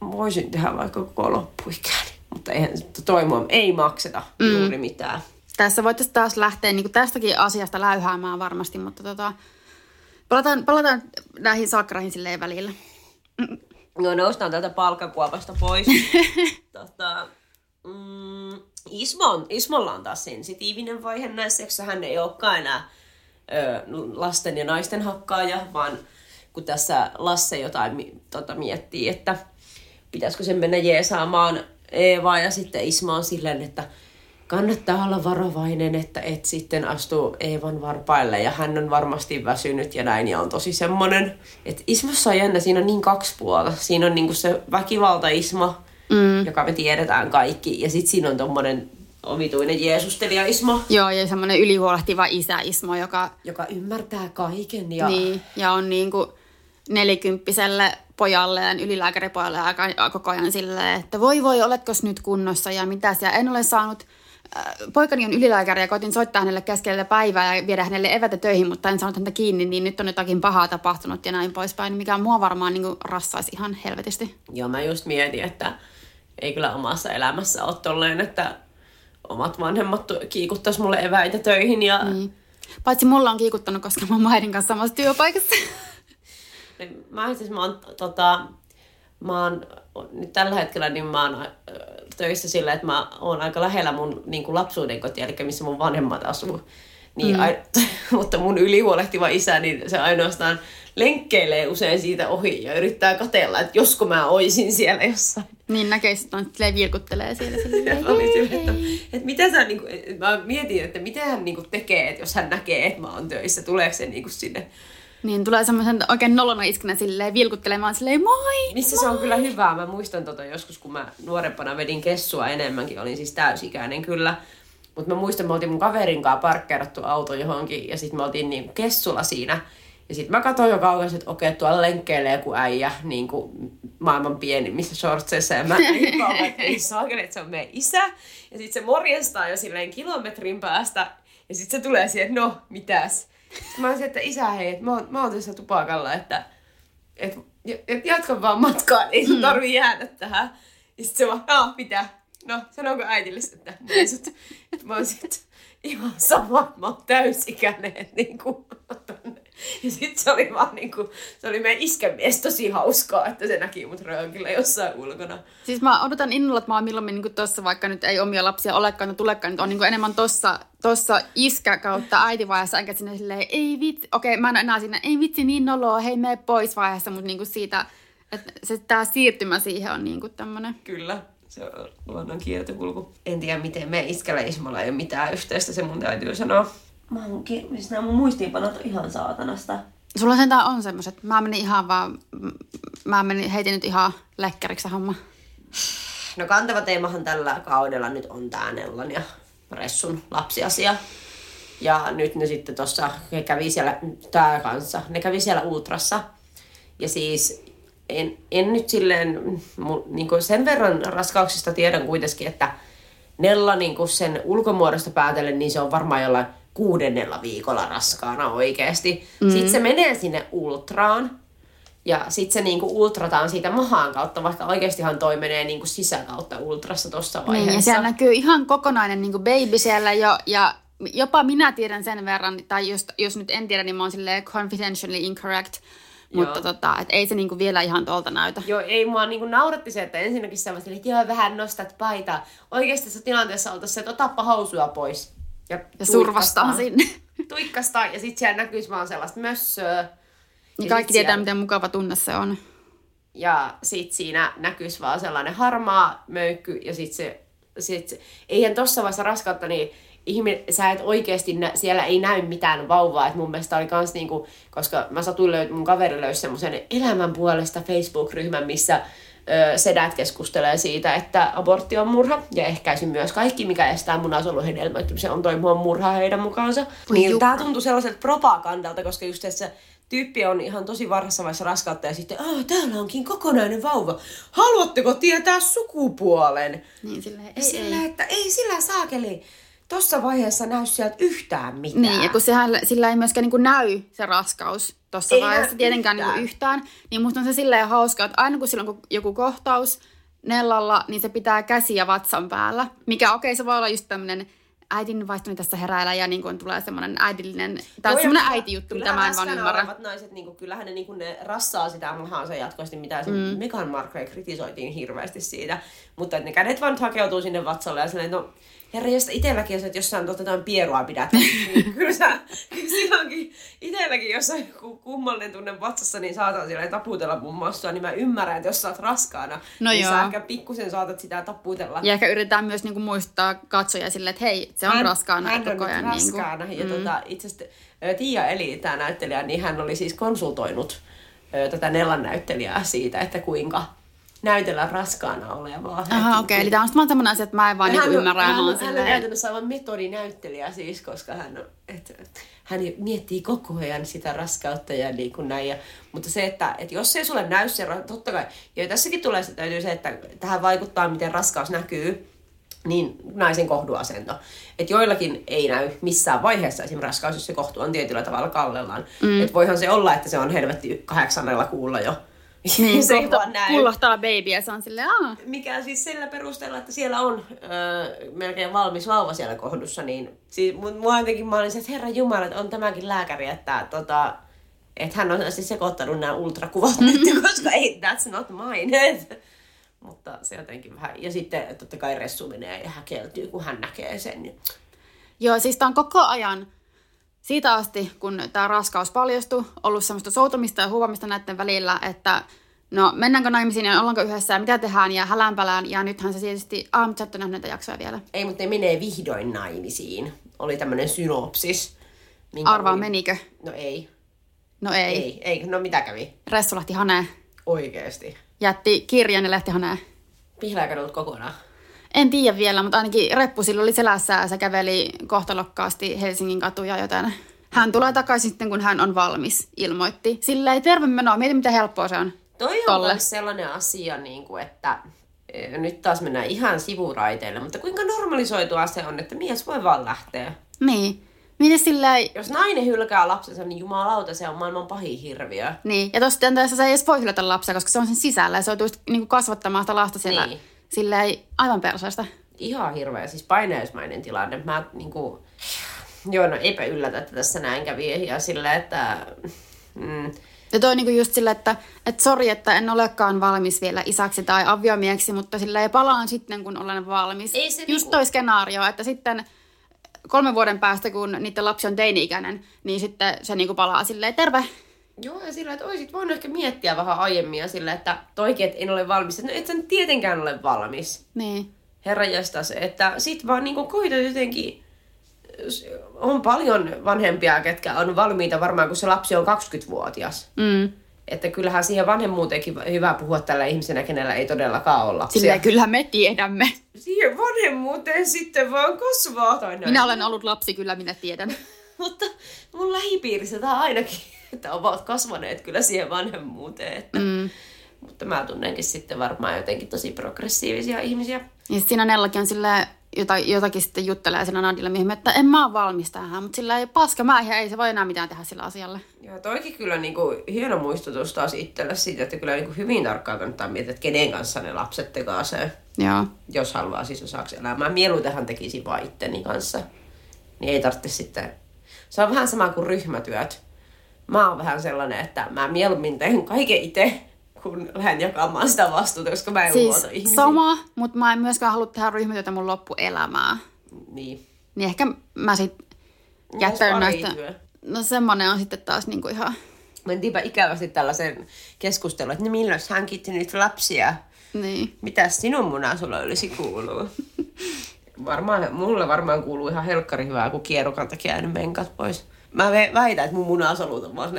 voisin tehdä vaikka koko loppuikään. Mutta eihän toi mua ei makseta mm. juuri mitään. Tässä voitaisiin taas lähteä niin tästäkin asiasta läyhäämään varmasti, mutta tota, palataan, palataan näihin salkkareihin silleen välillä. No noustaan täältä palkkakuopasta pois. tota, mm, Ismo on, Ismolla on taas sensitiivinen vaihe näissä, koska hän ei olekaan enää ö, lasten ja naisten hakkaaja, vaan kun tässä Lasse jotain tota, miettii, että pitäisikö sen mennä jeesaamaan Eevaa ja sitten Ismo on silleen, että kannattaa olla varovainen, että et sitten astu Eevan varpaille ja hän on varmasti väsynyt ja näin ja on tosi semmonen, että Ismossa on jännä, siinä on niin kaksi puolta. Siinä on niinku se väkivalta Ismo, mm. joka me tiedetään kaikki ja sitten siinä on tommonen omituinen Jeesustelija Ismo, Joo, ja semmoinen ylihuolehtiva isä Ismo, joka joka ymmärtää kaiken ja niin, ja on niin kuin nelikymppiselle pojalleen, ylilääkäripojalle aika, koko ajan silleen, että voi voi, oletko nyt kunnossa ja mitäs. Ja en ole saanut, äh, poikani on ylilääkäri ja koitin soittaa hänelle keskellä päivää ja viedä hänelle evätä töihin, mutta en saanut häntä kiinni, niin nyt on jotakin pahaa tapahtunut ja näin poispäin, mikä mua varmaan niin kuin rassaisi ihan helvetisti. Joo, mä just mietin, että ei kyllä omassa elämässä ole tolleen, että omat vanhemmat kiikuttais mulle eväitä töihin ja Niin. Paitsi mulla on kiikuttanut, koska mä oon kanssa samassa työpaikassa. Niin Mä asiassa mä oon, tota, mä oon, nyt tällä hetkellä niin mä oon töissä sillä, että mä oon aika lähellä mun niin kuin lapsuuden kotia, eli missä mun vanhemmat asuu. Niin, mm. ai, mutta mun ylihuolehtiva isä, niin se ainoastaan lenkkeilee usein siitä ohi ja yrittää katella, että josko mä oisin siellä jossain. Niin näkee, että on silleen vilkuttelee siellä. Silleen, mä olin silleen, että, että mitä sä, niin kuin, mä mietin, että mitä hän niin kuin tekee, että jos hän näkee, että mä oon töissä, tuleeko se niin kuin sinne Niin tulee semmoisen oikein nolona iskenä silleen vilkuttelemaan silleen moi! Missä se on kyllä hyvää. Mä muistan tota joskus, kun mä nuorempana vedin kessua enemmänkin, olin siis täysikäinen kyllä. Mutta mä muistan, me oltiin mun kaverin kanssa parkkeerattu auto johonkin ja sitten me oltiin niinku kessulla siinä. Ja sitten mä katsoin jo kauas, että okei, tuolla lenkkeilee joku äijä niin kuin maailman pienimmissä shortseissa. Ja mä kauan, että ei saakeli, että se on meidän isä. Ja sitten se morjestaa jo silleen kilometrin päästä. Ja sitten se tulee siihen, että no, mitäs. Sitten mä olisin, että isä, hei, että mä oon, mä oon tässä tupakalla, että et, et jatka vaan matkaa, ei sun tarvii jäädä tähän. Ja sit se vaan, no mitä? No, sanonko äitille, että näin sut. Mä oon sit ihan sama, että mä oon täysikäinen, niinku, tonne. Ja sit se oli vaan niinku, se oli meidän iskämies tosi hauskaa, että se näki mut röökillä jossain ulkona. Siis mä odotan innolla, että mä oon milloin niin tossa, vaikka nyt ei omia lapsia olekaan tulekaan, nyt on niin enemmän tossa, tossa iskä kautta äitivaiheessa, enkä sinne silleen, ei vitsi, okei, mä en enää siinä, ei vitsi, niin noloa, hei, mene pois vaiheessa, mutta niin siitä, että se tää siirtymä siihen on niin tämmönen. Kyllä, se on luonnon kiertokulku. En tiedä, miten me iskällä Ismolla ei ole mitään yhteistä, se mun täytyy sanoa. Mä oon, ki- siis nämä mun muistiinpanot on ihan saatanasta. Sulla sentään on semmoiset, mä menin ihan vaan, mä menin, heitin nyt ihan läkkäriksi se homma. No kantava teemahan tällä kaudella nyt on tää Nellan ja Ressun lapsiasia. Ja nyt ne sitten tossa, he kävi siellä, tää kanssa, ne kävi siellä Ultrassa. Ja siis en, en nyt silleen, niin sen verran raskauksista tiedän kuitenkin, että Nella niin sen ulkomuodosta päätellen, niin se on varmaan jollain kuudennella viikolla raskaana oikeasti. Mm. Sitten se menee sinne ultraan. Ja sitten se niinku ultrataan siitä mahaan kautta, vaikka oikeastihan toi menee niinku sisäkautta ultrassa tuossa vaiheessa. Niin, ja siellä näkyy ihan kokonainen niin baby siellä jo, ja jopa minä tiedän sen verran, tai jos, jos nyt en tiedä, niin mä oon silleen confidentially incorrect, mutta tota, et ei se niinku vielä ihan tuolta näytä. Joo, ei mua niinku nauratti se, että ensinnäkin silleen, että joo, vähän nostat paitaa. Oikeasti tässä tilanteessa oltaisiin se, että otappa housuja pois. Ja, Ja survastaa sinne. Tuikkastaa, ja sitten siellä näkyisi vaan sellaista mössöä. Niin Ja kaikki tietää, siellä- miten mukava tunne se on. Ja sit siinä näkyisi vaan sellainen harmaa möykky ja sit se, sit se eihän tossa vaiheessa raskautta, niin ihminen, sä et oikeasti, nä, siellä ei näy mitään vauvaa. Et mun mielestä oli kans niinku, koska mä satuin löy, mun kaveri löysi semmoisen elämän puolesta Facebook-ryhmän, missä ö, sedät keskustelee siitä, että abortti on murha ja ehkäisi myös kaikki, mikä estää munasolujen hedelmöittymisen, on toimia murha heidän mukaansa. Niin tää tuntui sellaiselta propagandalta, koska just tässä tyyppi on ihan tosi varhaisessa vaiheessa raskautta ja sitten, ah, täällä onkin kokonainen vauva. Haluatteko tietää sukupuolen? Niin silleen, Ja ei, sillä, ei. että ei sillä saakeli tossa vaiheessa näy sieltä yhtään mitään. Niin, ja kun sehän, sillä ei myöskään niin kuin näy se raskaus tuossa vaiheessa tietenkään yhtään. niin yhtään, niin musta on se silleen hauska, että aina kun sillä on joku kohtaus Nellalla, niin se pitää käsiä vatsan päällä. Mikä okei, se voi olla just tämmöinen äidin vaihtoni tässä heräillä ja niin kuin tulee semmoinen äidillinen, tai ja semmoinen äitijuttu, mitä mä en vaan ymmärrä. olevat naiset, niin kuin, kyllähän ne, niin kuin, ne rassaa sitä mahaansa jatkuvasti, mitä se mm. Meghan Markle kritisoitiin hirveästi siitä. Mutta että ne kädet vaan hakeutuu sinne vatsalle ja silleen, no herra, jos itselläkin, jos, et jossain tota, jotain pierua pidät, niin kyllä sä silloinkin itselläkin, jos on joku kummallinen tunne vatsassa, niin saatan silleen taputella mun massua, niin mä ymmärrän, että jos sä oot raskaana, No niin joo. sä ehkä pikkusen saatat sitä taputella. Ja ehkä yritetään myös niin kuin muistaa katsojia silleen, että hei, se on raskaana hän koko on ajan. nyt niin kuin. raskaana. Ja tota, itse asiassa Tiia Eli, tämä näyttelijä, niin hän oli siis konsultoinut tätä Nellan näyttelijää siitä, että kuinka näytellä raskaana olevaa. Aha, okei. Okay. Eli tämä on vaan tämmöinen asia, että mä en vaan niin hän, on, ymmärrä. hän, Hän, on, hän on käytännössä aivan metodinäyttelijä siis, koska hän, on, et, hän miettii koko ajan sitä raskautta ja niin kuin näin. Ja, mutta se, että, että jos ei sulle näy se, totta kai, ja tässäkin tulee se, täytyy se, että tähän vaikuttaa, miten raskaus näkyy, niin naisen kohduasento. Että joillakin ei näy missään vaiheessa esimerkiksi raskaus, jos se kohtu on tietyllä tavalla kallellaan. Mm. Että voihan se olla, että se on helvetti kahdeksannella kuulla jo. Niin, se ei kohta vaan näy pullahtaa baby ja se on silleen, aah. mikä siis sillä perusteella, että siellä on öö, melkein valmis vauva siellä kohdussa, niin siis mu- mua jotenkin mä olin se, että herra jumala, että on tämäkin lääkäri, että tota, että hän on siis sekoittanut nämä ultrakuvat nyt, koska ei, that's not mine. Mutta se jotenkin vähän, ja sitten totta kai Ressu menee ja häkeltyy, kun hän näkee sen. Niin. Joo, siis tämä on koko ajan siitä asti, kun tämä raskaus paljastui, ollut semmoista soutamista ja huomista näiden välillä, että no mennäänkö naimisiin ja ollaanko yhdessä ja mitä tehdään ja hälänpälään. Ja nythän se tietysti, aah, mutta sä et ole nähnyt näitä jaksoja vielä. Ei, mutta ne menee vihdoin naimisiin. Oli tämmöinen synopsis. minkä Arvaa, luin. menikö? No ei. No ei. ei. Ei. No mitä kävi? Ressu lähti haneen. Oikeesti. Jätti kirjan ja lähti haneen. Pihlääkadut kokonaan. En tiedä vielä, mutta ainakin reppu sillä oli selässä ja se käveli kohtalokkaasti Helsingin katuja, joten hän tulee takaisin sitten, kun hän on valmis, ilmoitti. Silleen, terve menoa, mieti mitä helppoa se on. Toi on myös sellainen asia, niin kuin, että eh, nyt taas mennään ihan sivuraiteille, mutta kuinka normalisoitua se on, että mies voi vaan lähteä. Niin. Mieti silleen, Jos nainen hylkää lapsensa, niin jumalauta, se on maailman pahin hirviö. Niin, ja tuossa tilanteessa se ei edes voi hylätä lapsia, koska se on sen sisällä ja se joutuu niinku kasvattamaan sitä lasta siellä. Niin. Silleen aivan perseestä. Ihan hirveä, siis paineismainen tilanne. Mä niinku, joo, no eipä yllätä, että tässä näin kävi ja sillä, että mm, Ja toi niinku just silleen, että et sori, että en olekaan valmis vielä isäksi tai aviomieksi, mutta silleen palaan sitten, kun olen valmis. Ei se just niinku- toi skenaario, että sitten kolmen vuoden päästä, kun niiden lapsi on teini-ikäinen, niin sitten se niinku palaa silleen, terve. Joo, ja sillä, että olisit voinut ehkä miettiä vähän aiemmin ja sillä, että toikin, että en ole valmis. No et sä nyt tietenkään ole valmis. Niin. Herra jästäs, että sit vaan niinku koitat jotenkin, on paljon vanhempia, ketkä on valmiita varmaan, kun se lapsi on 20-vuotias. Mm. Että kyllähän siihen vanhemmuuteenkin hyvä puhua tällä ihmisenä, kenellä ei todellakaan ole lapsia. Silleen kyllä me tiedämme. Siihen vanhemmuuteen sitten vaan kasvaa. Tai näin. Minä olen ollut lapsi, kyllä minä tiedän. Mutta mun lähipiirissä tämä ainakin, että ovat kasvaneet kyllä siihen vanhemmuuteen. Että... Mm. Mutta mä tunnenkin sitten varmaan jotenkin tosi progressiivisia ihmisiä. Ja siinä Nellakin on silleen, jota, jotakin sitten juttelee siinä Nadille mihin, että en mä ole valmis tähän, mutta sillä ei paska mä ei se voi enää mitään tehdä sillä asialle. Ja toikin kyllä niinku hieno muistutus taas itselle siitä, että kyllä niinku hyvin tarkkaan kannattaa miettiä, että kenen kanssa ne lapset tekaasee, Joo. jos haluaa siis osaksi elämää. Mieluitenhan tekisi vaan itteni kanssa. Niin ei tarvitse sitten... Se on vähän sama kuin ryhmätyöt. Mä oon vähän sellainen, että mä mieluummin teen kaiken itse, kun lähden jakamaan sitä vastuuta, koska mä en Siis luota ihmisiin. sama, mutta mä en myöskään halua tehdä ryhmätyötä mun loppuelämää. Niin. Niin ehkä mä sit jättäydyn Myös näistä. No semmonen on sitten taas niinku ihan... Mentiinpä ikävästi tällaisen keskustelun, että milloin hankitte nyt lapsia? Niin. Mitä sinun munasulla olisi kuuluu? varmaan, mulle varmaan kuuluu ihan helkkari hyvää, kun kierrokalta jäänyt menkat pois. Mä väitän, että mun munasolut on vaan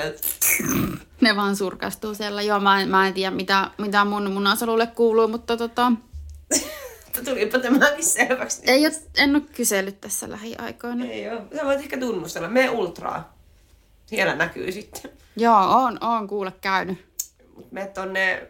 Ne vaan surkastuu siellä. Joo, mä en, mä en tiedä, mitä, mitä mun munasolulle kuuluu, mutta tota, tulipa tämäkin selväksi. ei ole, en ole kysellyt tässä lähiaikoina. Ei oo. Sä voit ehkä tunnustella. Me ultraa. Siellä näkyy sitten. Joo, on, on kuule käynyt. Mut me tonne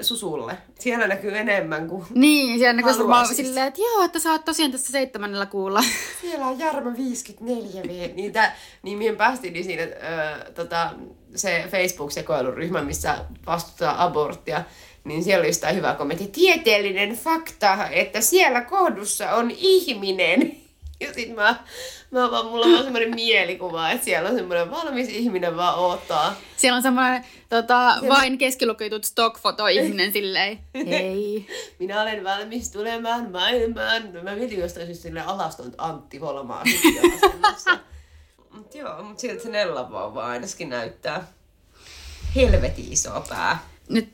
Susulle. Siellä näkyy enemmän kuin... Niin, siellä kun mä Haluaisit. silleen, että joo, että sä oot tosiaan tässä seitsemännellä kuulla. Siellä on Jarmo 54 V. Niitä, niin mihin päästiin niin siinä, ö, tota, se Facebook-sekoiluryhmä, missä vastustetaan aborttia, niin siellä oli tää hyvä kommentti. Tieteellinen fakta, että siellä kohdussa on ihminen. Ja sit mä, mä vaan, mulla on vaan semmoinen mielikuva, että siellä on semmoinen valmis ihminen vaan odottaa. Siellä on semmoinen tota, vain keskilukitut stockfoto ihminen silleen, hei. Minä olen valmis tulemaan maailmaan. Mä mietin jostain syystä silleen alastonut Antti asennossa. Mut joo, mut siltä se Nella vauva ainakin näyttää helvetin iso pää. Nyt,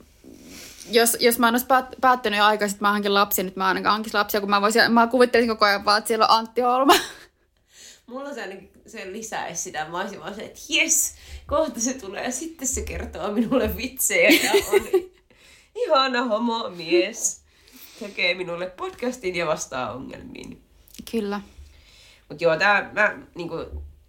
jos, jos mä en olisi päät, päättänyt jo aikaisin, että mä hankin lapsia, nyt mä ainakaan hankin lapsia, kun mä, voisin, mä kuvittelisin koko ajan vaan, että siellä on Antti Holma. Mulla se, se lisäisi sitä. Mä olisin vaan se, että jes, kohta se tulee ja sitten se kertoo minulle vitsejä ja on ihana homomies. Tekee minulle podcastin ja vastaa ongelmiin. Kyllä. Mut joo, tää, mä, niinku,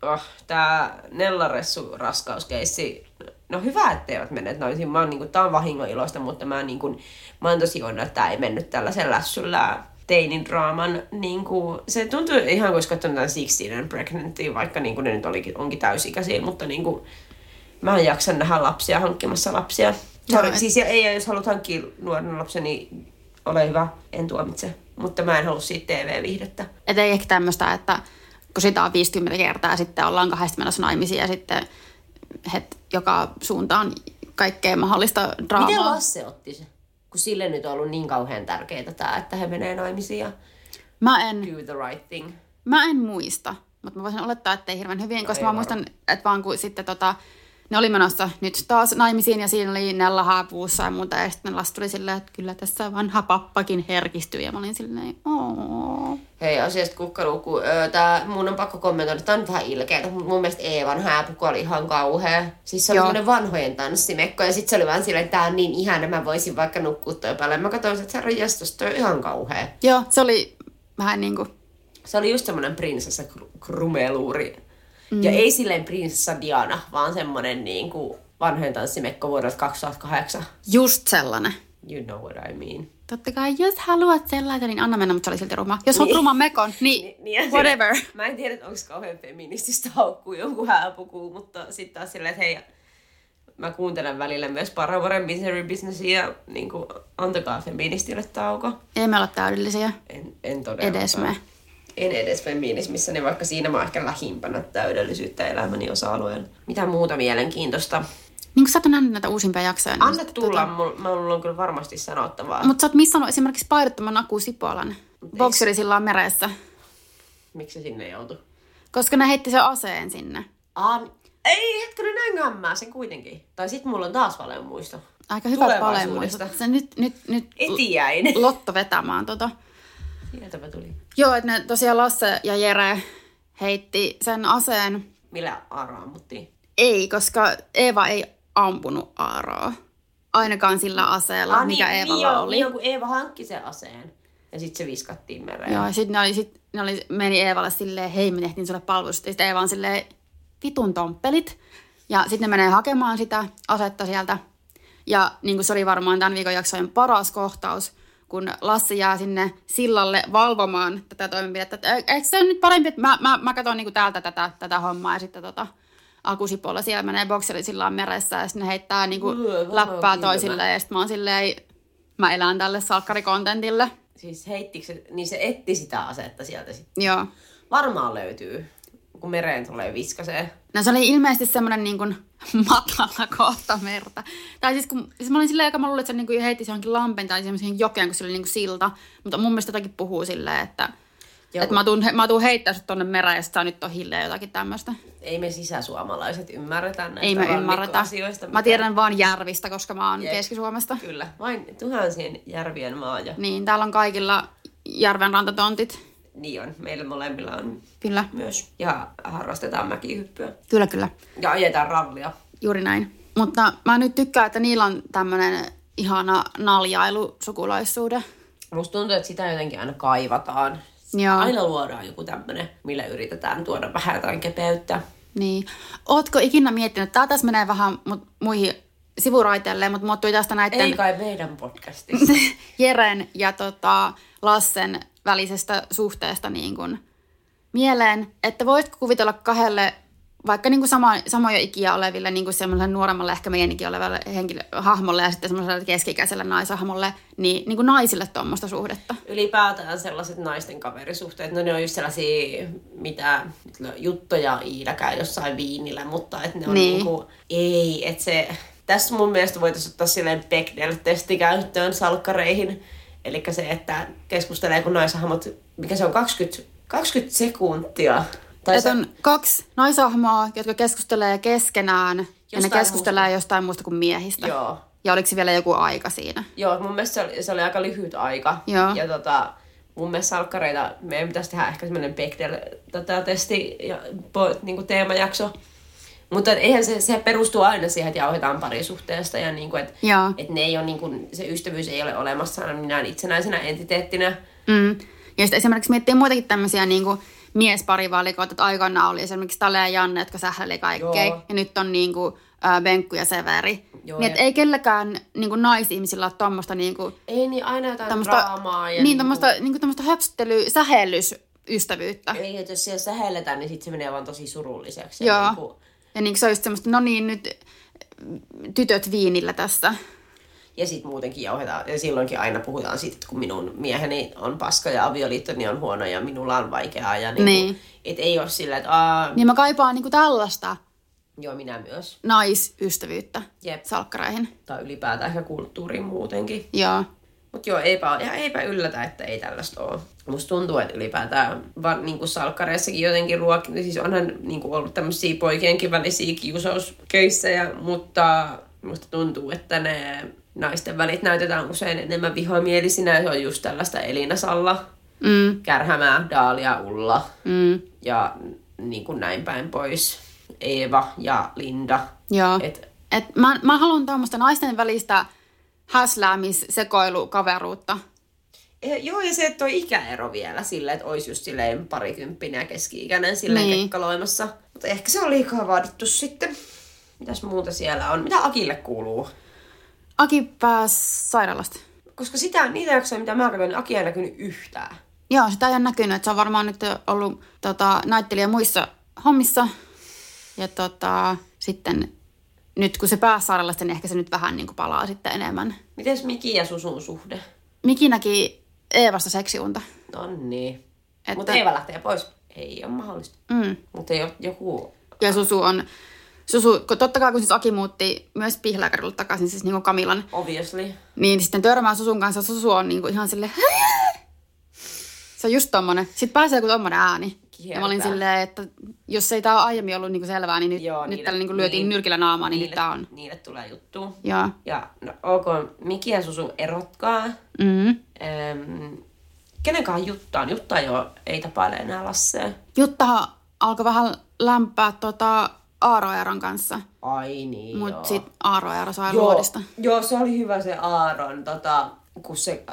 oh, tää Nellaressu raskauskeissi, no hyvä, etteivät menneet naisiin. Mä oon, niinku, tää on vahingon iloista, mutta mä, niinku, mä oon tosi onnellinen, että tää ei mennyt tällaisen lässyllä teinin draaman, niinku, se tuntuu ihan kuin katsonut tämän 16 and Pregnantin, vaikka niinku, ne nyt olikin, onkin täysikäisiä, mutta niinku, mä en jaksa nähdä lapsia hankkimassa lapsia. Sorry, et- siis ja ei, jos haluat hankkia nuoren lapsen, niin ole hyvä, en tuomitse. Mutta mä en halua siitä TV-viihdettä. Et ei ehkä tämmöistä, että kun sitä on 50 kertaa ja sitten ollaan kahdesti menossa naimisiin ja sitten het, joka suuntaan kaikkea mahdollista draamaa. Miten Lasse otti se? Kun sille nyt on ollut niin kauhean tärkeää tämä, että he menee naimisiin ja Mä en, do the right thing. mä en muista, mutta mä voisin olettaa, että ei hirveän hyvin, koska ei mä muistan, että vaan kun sitten tota, ne oli menossa nyt taas naimisiin ja siinä oli Nella haapuussa ja muuta. Ja sitten Lasta tuli silleen, että kyllä tässä vanha pappakin herkistyy. Ja mä olin silleen, ooo. Hei, asiasta kukkaluku. Öö, tää, mun on pakko kommentoida, tää on vähän mutta mun mielestä Eevan hääpuku oli ihan kauhea. Siis se oli Joo. semmonen vanhojen tanssimekko ja sit se oli vaan silleen, että tää on niin ihana, mä voisin vaikka nukkua toi päälle. Mä katsoin, että herra jestas, toi on ihan kauhea. Joo, se oli vähän niin kuin, Se oli just semmonen prinsessa kr- krumeluuri. Mm. Ja ei silleen prinsessa Diana, vaan semmonen niinku vanhojen tanssimekko vuodelta 2008. just sellainen. You know what I mean. Totta kai, jos haluat sellaisen, niin anna mennä, mutta se oli silti ruma. Jos Niin. ruman mekon, niin, Niin, niin whatever. sille- Mä en tiedä, onko kauhean feminististä haukkuu jonkun hääpukuun, mutta sitten taas silleen, että hei, mä kuuntelen välillä myös Paravaren Misery Businessia ja niin kuin, antakaa feministille tauko. Ei me olla täydellisiä. En, en todellakaan. Edes me. En edes feminismissä, niin vaikka siinä mä oon ehkä lähimpänä täydellisyyttä elämäni osa-alueella. Mitä muuta mielenkiintoista? Niin kun sä oot nähnyt näitä uusimpia jaksoja. niin Anna tulla, mulla, mulla on kyllä varmasti sanottavaa. Mutta sä oot missannut esimerkiksi paidottoman Aku Sipolan bokserisillaan meressä. Miksi se sinne joutui? Koska ne heitti sen aseen sinne. Aan... Ei, hetkinen, näin gammaa sen kuitenkin. Tai sit mulla on taas valen muisto. Aika hyvät Tulevaisuudesta. palemuistot. Se nyt, nyt, nyt Etiäinen. Lotto vetämään tota. Sieltä mä tulin. Joo, että ne tosiaan Lasse ja Jere heitti sen aseen. Millä Aaro ammuttiin? Ei, koska Eeva ei ampunut Aaroa. Ainakaan sillä aseella, Ah, mikä niin, Eevalla niin, oli. Niin, kun Eeva hankki sen aseen. Ja sitten se viskattiin mereen. Joo, ja sitten ne, oli, sit, ne oli, meni Eevalle silleen, hei me tehtiin sulle palvelusta. Sitten Eeva on silleen, vitun tomppelit. Ja sitten ne menee hakemaan sitä asetta sieltä. Ja niin kuin se oli varmaan tämän viikon jaksojen paras kohtaus, kun Lassi jää sinne sillalle valvomaan tätä toimenpidettä. Että e- eikö se ole nyt parempi, että mä, mä, mä katson niin täältä tätä, tätä hommaa ja sitten tota, Akusipolla siellä menee bokserisillaan meressä ja sitten ne heittää niin kuin Yö, varmaan läppää toisille ja sitten mä oon silleen, mä elän tälle salkkarikontentille. Siis heittikö se, niin se etti sitä asetta sieltä sitten. Joo. Varmaan löytyy, kun mereen tulee viskasee. No se oli ilmeisesti semmoinen niin kuin matala kohta merta. Tai siis, kun, siis mä olin silleen, joka mä luulin, että se niin kuin heitti se johonkin lampen tai semmoisen jokeen, kun se oli niin kuin silta. Mutta mun mielestä jotakin puhuu silleen, että, Joo. että mä tuun, mä tuun heittää sut tonne mereen ja sit sä nyt on hilleen jotakin tämmöistä. Ei me sisäsuomalaiset ymmärretä näistä Ei me ymmärretä. rannikkoasioista. Mä tiedän vaan järvistä, koska mä oon Jep. Keski-Suomesta. Kyllä, vain tuhansien järvien maa ja Niin, täällä on kaikilla järven rantatontit. Niin on. Meillä molemmilla on Kyllä, myös. Ja harrastetaan mäkihyppyä. kyllä, kyllä. Ja ajetaan rallia. Juuri näin. Mutta mä nyt tykkään, että niillä on tämmöinen ihana naljailu sukulaissuhde. Musta tuntuu, että sitä jotenkin aina kaivataan. Joo. Aina luodaan joku tämmönen, millä yritetään tuoda vähän jotain kepeyttä. Niin. Ootko ikinä miettinyt, tää tässä menee vähän mut, muihin sivuraiteille, mutta muut tuli tästä näiden Ei kai meidän podcastissa. Jeren ja tota, Lassen välisestä suhteesta niin kun mieleen, että voisitko kuvitella kahdelle vaikka niin kuin sama, samoja ikiä oleville, niin kuin semmoiselle nuoremmalle, ehkä meidänkin olevalle henkilö, hahmolle ja sitten semmoiselle keskikäiselle naishahmolle, niin, niin kuin naisille tuommoista suhdetta. Ylipäätään sellaiset naisten kaverisuhteet, no ne on just sellaisia, mitä juttuja Iida käy jossain viinillä, mutta että ne on Niin. niin. niinku, ei, että se, tässä mun mielestä voitaisiin ottaa silleen Bechdel-testi käyttöön salkkareihin. Eli se, että keskustelee kun naishahmot, mikä se on, 20, 20 sekuntia. Tai Että se, on kaksi naisahmoa, jotka keskustelee keskenään ja ne Jostain keskustelee jostain muusta kuin miehistä. Joo. Ja oliko se vielä joku aika siinä? Joo, mun mielestä se oli, se oli aika lyhyt aika. Joo. Ja tota, mun mielestä salkkareita, meidän pitäisi tehdä ehkä semmoinen Bechdel-testi ja po, niin teemajakso. Mutta eihän se, se perustuu aina siihen, että jauhetaan parisuhteesta ja niin kuin, että et ne ei ole, niin kuin, se ystävyys ei ole olemassa aina minään itsenäisenä entiteettinä. Mm. Ja sitten esimerkiksi miettii muitakin tämmöisiä niin kuin miesparivalikoita, että aikanaan oli esimerkiksi Tale ja Janne, jotka sähläili kaikkea. Joo. Ja nyt on niin kuin, äh, Benkku ja Severi. Joo, niin, ei kelläkään niin kuin naisihmisillä ole tuommoista niin kuin, Ei niin aina jotain tämmöistä, draamaa. Ja niin, tämmöistä, niin kuin tämmöistä höpstely, sähellysystävyyttä. Ei, että jos siellä sähelletään, niin sitten se menee vaan tosi surulliseksi. Joo. Niin kuin, Ja niin se on just semmoista, no niin, nyt tytöt viinillä tässä. Ja sitten muutenkin jauhetaan, ja silloinkin aina puhutaan siitä, että kun minun mieheni on paska ja avioliittoni on huono ja minulla on vaikeaa. Ja niin Niin. Et ei ole sillä, että aa, Niin mä kaipaan niin kuin tällaista joo minä myös. naisystävyyttä Jep. salkkareihin. Tai ylipäätään ehkä kulttuuriin muutenkin. Joo. Mutta joo, eipä, ja eipä yllätä, että ei tällaista ole. Musta tuntuu, että ylipäätään vaan niin kuin salkkareissakin jotenkin ruokin, siis onhan niin kuin ollut tämmöisiä poikienkin välisiä kiusauskeissejä, mutta musta tuntuu, että ne naisten välit näytetään usein enemmän vihamielisinä, ja se on just tällaista Elina Salla, Mm, Kärhämää, Daalia, Ulla mm, ja niin kuin näin päin pois. Eeva ja Linda. joo. Et, Et mä, mä haluan tuommoista naisten välistä häsläämissekoilukaveruutta. Ja, joo, ja se, että toi ikäero vielä sillä, että olisi just silleen parikymppinen ja keski-ikäinen silleen Niin. niin. kekkaloimassa. Mutta ehkä se on liikaa vaadittu sitten. Mitäs muuta siellä on? Mitä Akille kuuluu? Aki pääsi sairaalasta. Koska sitä, niitä jaksoja, mitä mä katsoin, niin Aki ei näkynyt yhtään. Joo, sitä ei ole näkynyt, että se on varmaan nyt ollut tota, näyttelijä muissa hommissa. Ja tota, sitten nyt kun se pääsi sairaalasta, niin ehkä se nyt vähän niin kuin palaa sitten enemmän. Mites Miki ja Susun suhde? Miki näki Eevasta seksiunta. No niin. Että-. Mutta Eeva lähtee pois. Ei ole mahdollista. Mm. Mutta joku... Ja Susu on, Susu, totta kai kun siis Aki muutti myös Pihlääkärille takaisin, siis niin kuin Kamilan, Obviously. niin sitten törmää Susun kanssa. Susu on niin kuin ihan sille Se on just tommonen. Sitten pääsee joku tommonen ääni. Ja mä olin silleen, että jos ei tää ole aiemmin ollut niinku selvää, niin nyt, Joo, nyt niille- tällä niinku lyötiin niin- nyrkillä naamaa, niin nyt niille, tää on. Niille tulee juttu. Joo. Ja no, ok, Miki ja Susu erotkaa. Mm. Ähm, kenenkaan Juttaan? Jutta jo ei tapaile enää Lassea. Juttahan alkoi vähän lämpää tota Aaro Eeron kanssa, Ai niin, mutta joo. sit Aaro Eero sai joo, luodista. joo, se oli hyvä se Aaron, tota, kun se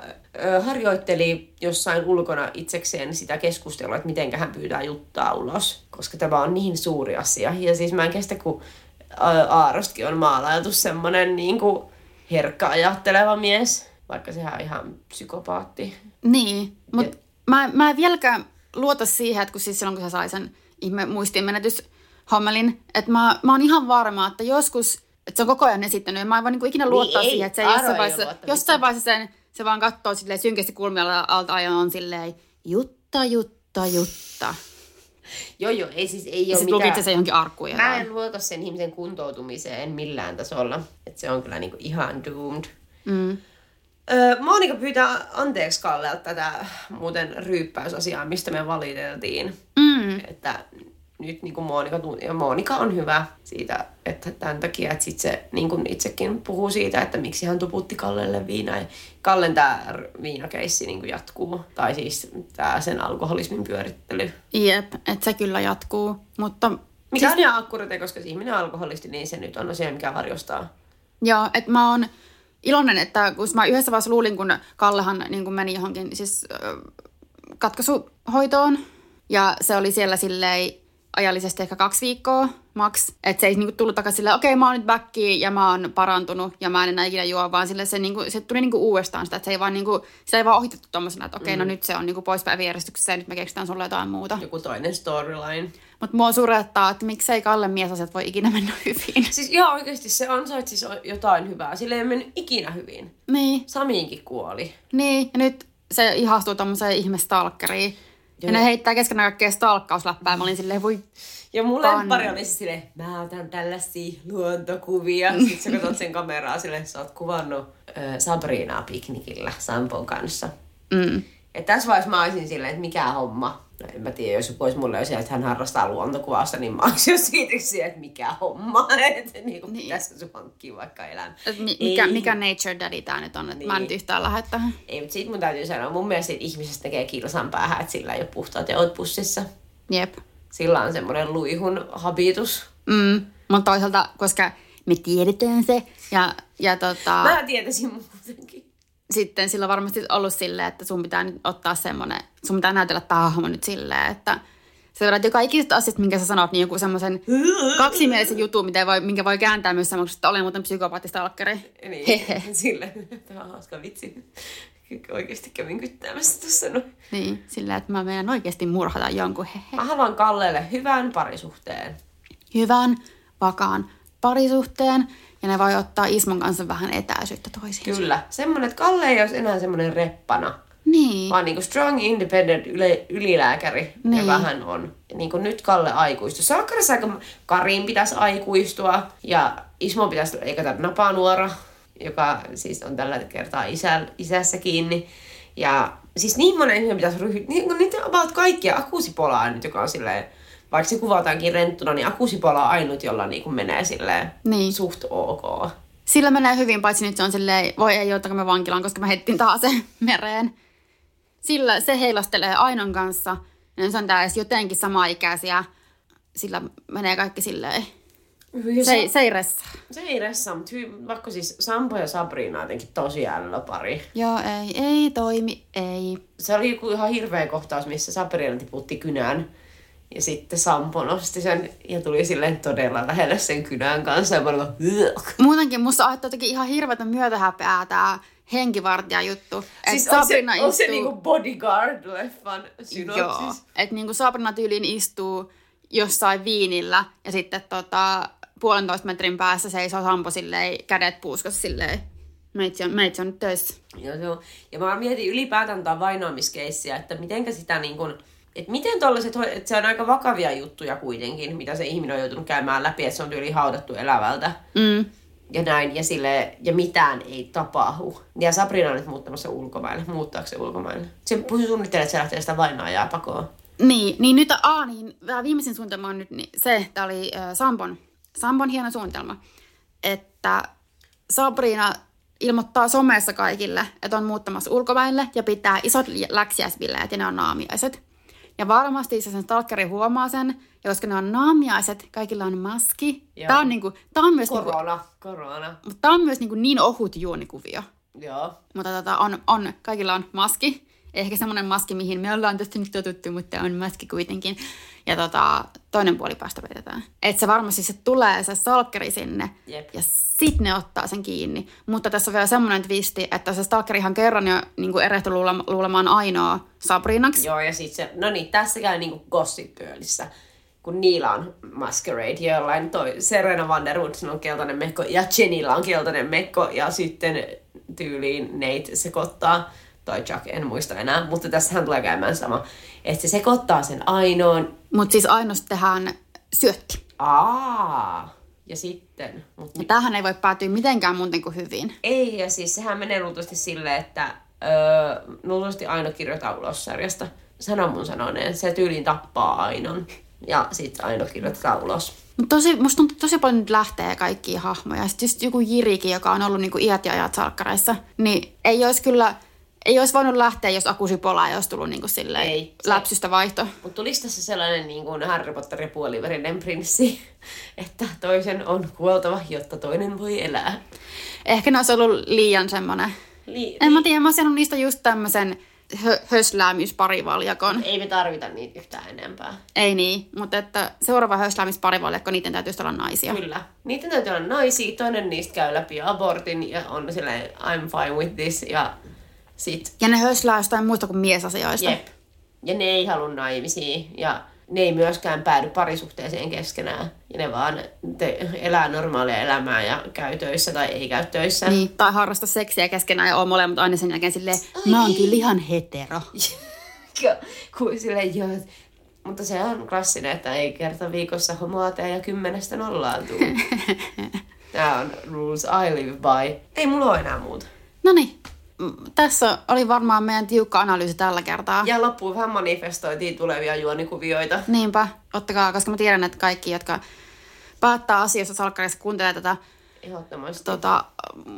ö, harjoitteli jossain ulkona itsekseen sitä keskustelua, että miten hän pyytää Juttaa ulos, koska tämä on niin suuri asia. Ja siis mä en kestä, kun Aarostakin on maalailtu semmonen niin kuin herkkä ajatteleva mies, vaikka sehän on ihan psykopaatti. Niin, mutta mä, mä en vieläkään luota siihen, että kun siis silloin kun se sai sen ihme muistiinmenetyshommelin, että mä, mä oon ihan varma, että joskus, että se on koko ajan esittänyt, ja mä en voi niinku ikinä luottaa ei, siihen, että se jossain vaiheessa, jossain vaiheessa sen, se vaan katsoo silleen synkästi kulmilla alta ja on silleen, jutta, jutta, jutta. Joo, joo, ei siis ei Ja ole sitten lukitse mitään... se johonkin arkkuun. Mä en luota sen ihmisen kuntoutumiseen millään tasolla. Että se on kyllä niinku ihan doomed. Mm. Öö, Monika pyytää anteeksi Kallelta tätä muuten ryyppäysasiaa, mistä me valiteltiin. Mm. Että nyt niin kuin Monika, ja Monika on hyvä siitä, että tämän takia, että sit se niin kuin itsekin puhuu siitä, että miksi hän tuputti Kallelle viinaa. Ja Kallen tämä viinakeissi niin kuin jatkuu, tai siis tämä sen alkoholismin pyörittely. Jep, että se kyllä jatkuu. Mutta Mikä siis... on ihan akkurate, koska se ihminen on alkoholisti, niin se nyt on asia, mikä varjostaa. Joo, että mä oon iloinen, että kun mä yhdessä vaiheessa luulin, kun Kallehan niin kun meni johonkin siis äh, katkaisuhoitoon, ja se oli siellä silleen ajallisesti ehkä kaksi viikkoa max. Että se ei niinku tullut takaisin silleen, okei okay, mä oon nyt backi ja mä oon parantunut ja mä en enää ikinä juo, vaan sille se, niinku, se tuli niinku uudestaan sitä, että se ei vaan, niinku, se ei vaan ohitettu tommosena, että okei okay, mm. no nyt se on niinku pois päiväjärjestyksessä ja nyt me keksitään sulle jotain muuta. Joku toinen storyline. Mutta mua surettaa, että miksei Kalle miesasiat voi ikinä mennä hyvin. Siis joo, oikeasti se ansaitsi siis jotain hyvää. Sille ei mennyt ikinä hyvin. Niin. Samiinkin kuoli. Niin, ja nyt se ihastuu tommoseen ihmestalkkeriin. Ja, ja ne heittää keskenään kaikkea stalkkausläppää. Mä olin silleen, voi ja mun lempari oli silleen, mä otan tällaisia luontokuvia. Sitten sä katsot sen kameraa silleen, sä oot kuvannut äh, Sabrinaa piknikillä Sampon kanssa. Mm. Et tässä vaiheessa mä olisin silleen, että mikä homma. No en mä tiedä, jos olisi mulle että hän harrastaa luontokuvausta, niin mä olisin jo siitä että mikä homma. Että niin kuin niin. pitäisi sun hankkia vaikka elämä. Mi- mikä, mikä nature daddy tää nyt on, että niin. mä en nyt niin. yhtään lähde tähän. Ei, mutta siitä mun täytyy sanoa, mun mielestä ihmisestä tekee kilsan päähän, että sillä ei ole puhtaat teot pussissa. Jep. Sillä on semmoinen luihun habitus. Mm. Mutta toisaalta, koska me tiedetään se ja, ja tota... Mä tietäisin muutenkin sitten sillä on varmasti ollut silleen, että sun pitää nyt ottaa semmoinen, sun pitää näytellä tämä hahmo nyt silleen, että se verran, joka ikisestä asiasta, minkä sä sanot, niin joku semmoisen kaksimielisen jutun, mitä voi, minkä voi kääntää myös semmoisesti, että olen muuten psykopaattista alkkeri. Niin, sille. Tämä on hauska vitsi. Oikeasti kävin kyttäämässä tuossa noin. Niin, sillä että mä menen oikeasti murhata jonkun. Hehe. Mä haluan Kallelle hyvän parisuhteen. Hyvän, vakaan parisuhteen ja ne voi ottaa Ismon kanssa vähän etäisyyttä toisiinsa. Kyllä. Semmoinen, että Kalle ei olisi enää semmoinen reppana. Niin. Vaan niinku strong, independent yle, ylilääkäri, niin. joka hän on. Ja niinku nyt Kalle aikuistui. Saakkarissa aika Karin pitäisi aikuistua ja Ismo pitäisi eikä napanuora, joka siis on tällä kertaa isä, isässä kiinni. Ja siis niin monen ihminen pitäisi ryhtyä, niin, niitä about kaikkia, Akusipolaa nyt, joka on silleen vaikka se kuvataankin renttuna, niin akusipola on ainut, jolla niin kuin menee silleen niin. suht ok. Sillä menee hyvin, paitsi nyt se on silleen, voi ei ottaa me vankilaan, koska mä hettin taas se mereen. Sillä se heilastelee Ainon kanssa, ja se on tää edes jotenkin sama-ikäisiä. Sillä menee kaikki silleen. Se, se ei ressa. Se ei ressa, mutta hy, vaikka siis Sampo ja Sabrina jotenkin tosi pari. Joo, ei, ei toimi, ei. Se oli joku ihan hirveä kohtaus, missä Sabrina tiputti kynän ja sitten Sampo nosti sen ja tuli silleen todella lähelle sen kynän kanssa. Ja mä Muutenkin musta on jotenkin ihan hirveätä myötähäpeää tää henkivartija juttu. Siis Sabrina on se, istuu... on se niinku bodyguard-leffan synopsis? Joo, että niinku Sabrina tyyliin istuu jossain viinillä ja sitten tota, puolentoista metrin päässä seisoo Sampo silleen, kädet puuskas silleen. Meitsi on, meitsi on nyt töissä. Joo, on. Ja mä mietin ylipäätään tätä vainoamiskeissiä, että mitenkä sitä niin kuin, että miten tollaset, että se on aika vakavia juttuja kuitenkin, mitä se ihminen on joutunut käymään läpi, että se on tyyli haudattu elävältä. Mm. Ja näin, ja, sille, ja mitään ei tapahdu. Ja Sabrina on nyt muuttamassa ulkomaille. Muuttaako se ulkomaille? Se suunnittelee, että se lähtee sitä vainajaa pakoon. Niin, niin nyt, aa, niin, viimeisin suunnitelma on nyt niin, se, tämä oli äh, Sampon, Sampon hieno suunnitelma, että Sabrina ilmoittaa somessa kaikille, että on muuttamassa ulkomaille ja pitää isot läksiäisbileet ja ne on naamiaiset. Ja varmasti se sen stalkeri huomaa sen, ja koska ne on naamiaiset, kaikilla on maski. Joo. Tämä on, niinku, tää on myös... Korona, niinku, korona. Mutta tämä on myös niinku niin ohut juonikuvio. Joo. Mutta tota, on, on, kaikilla on maski. Ehkä semmoinen maski, mihin me ollaan tästä nyt totuttu, mutta on maski kuitenkin. Ja tota, toinen puoli päästä vedetään. Että se varmasti se tulee se stalkeri sinne. Jep. Ja sitten ne ottaa sen kiinni. Mutta tässä on vielä semmoinen twisti, että se stalkerihan kerran jo niin kuin erehtyi luulemaan ainoa Sabrinaksi. Joo, ja sitten se, no niin, tässä käy niin kuin Gossip Girlissä kun niillä on masquerade, jollain toi Serena Van der Woodsen on keltainen mekko ja Jenillä on keltainen mekko ja sitten tyyliin Nate sekoittaa, toi Chuck en muista enää, mutta tässähän tulee käymään sama, että se sekoittaa sen ainoan. Mutta siis ainoasti tehdään syötti. Aa, ja sitten... Mut ja tämähän ei voi päätyä mitenkään muuten kuin hyvin. Ei, ja siis sehän menee luultavasti silleen, että öö, luultavasti Aino kirjoittaa ulos sarjasta. Sano mun sanoneen, se tyyliin tappaa Ainon. ja sitten aina kirjoitetaan ulos. Mut tosi, musta tuntuu tosi paljon nyt lähtee kaikkia hahmoja. Sitten just joku Jirikin, joka on ollut niinku iät ja ajat salkkareissa, niin ei olisi kyllä, ei olisi voinut lähteä, jos Akusipola ei olisi tullut niinku silleen Ei, se- läpsystä vaihto. Mutta tulisi tässä sellainen niin kuin Harry Potter ja puoliverinen prinssi, että toisen on kuoltava, jotta toinen voi elää. Ehkä ne olisi ollut liian semmoinen. Li- En mä tiedä, mä olisin niistä just tämmöisen hö- hösläämysparivaljakon. Ei me tarvita niitä yhtään enempää. Ei niin, mutta että seuraava hösläämisparivaljakko, niiden täytyisi olla naisia. Kyllä. Niiden täytyy olla naisia, toinen niistä käy läpi abortin ja on silleen I'm fine with this ja sit Ja ne höslää jostain muista kuin miesasioista. jep. Ja ne ei halua naimisiin ja ne ei myöskään päädy parisuhteeseen keskenään. Ja ne vaan te, elää normaalia elämää ja käy töissä tai ei käy töissä. Niin, tai harrasta seksiä keskenään ja on molemmat aina sen jälkeen silleen, mä oon kyllä ihan hetero. Ja kuin silleen, joo. Mutta se on klassinen, että ei kerta viikossa homoa tee ja kymmenestä nollaan tuu. Tää on rules I live by. Ei mulla ole enää muuta. No niin, tässä oli varmaan meidän tiukka analyysi tällä kertaa. Ja loppuun vähän manifestoitiin tulevia juonikuvioita. Niinpä, ottakaa, koska mä tiedän, että kaikki, jotka päättää asioista salkkarissa, kuuntelee tätä Ehdottomasti. tota,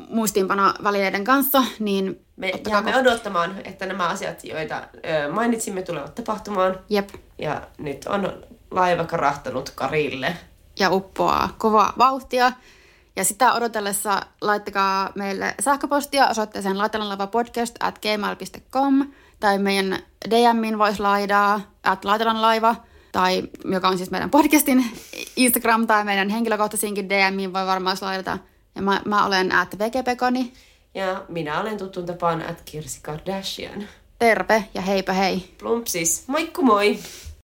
muistiinpano välineiden kanssa, niin Me jäämme ko- odottamaan, että nämä asiat, joita ö, mainitsimme, tulevat tapahtumaan. Jep, Ja nyt on laiva karahtanut Karille. ja uppoaa kovaa vauhtia. Ja sitä odotellessa laittakaa meille sähköpostia osoitteeseen laitelanlaiva.podcast at gmail.com tai meidän DMin voisi laidaa at laitelanlaiva tai joka on siis meidän podcastin Instagram tai meidän henkilökohtaisinkin DMin voi varmaan laidata. Ja mä, mä olen at vgpekoni. Ja minä olen tuttuun tapaan at Kirsi Kardashian. Terve ja heipä hei. Plumpsis, moikku moi!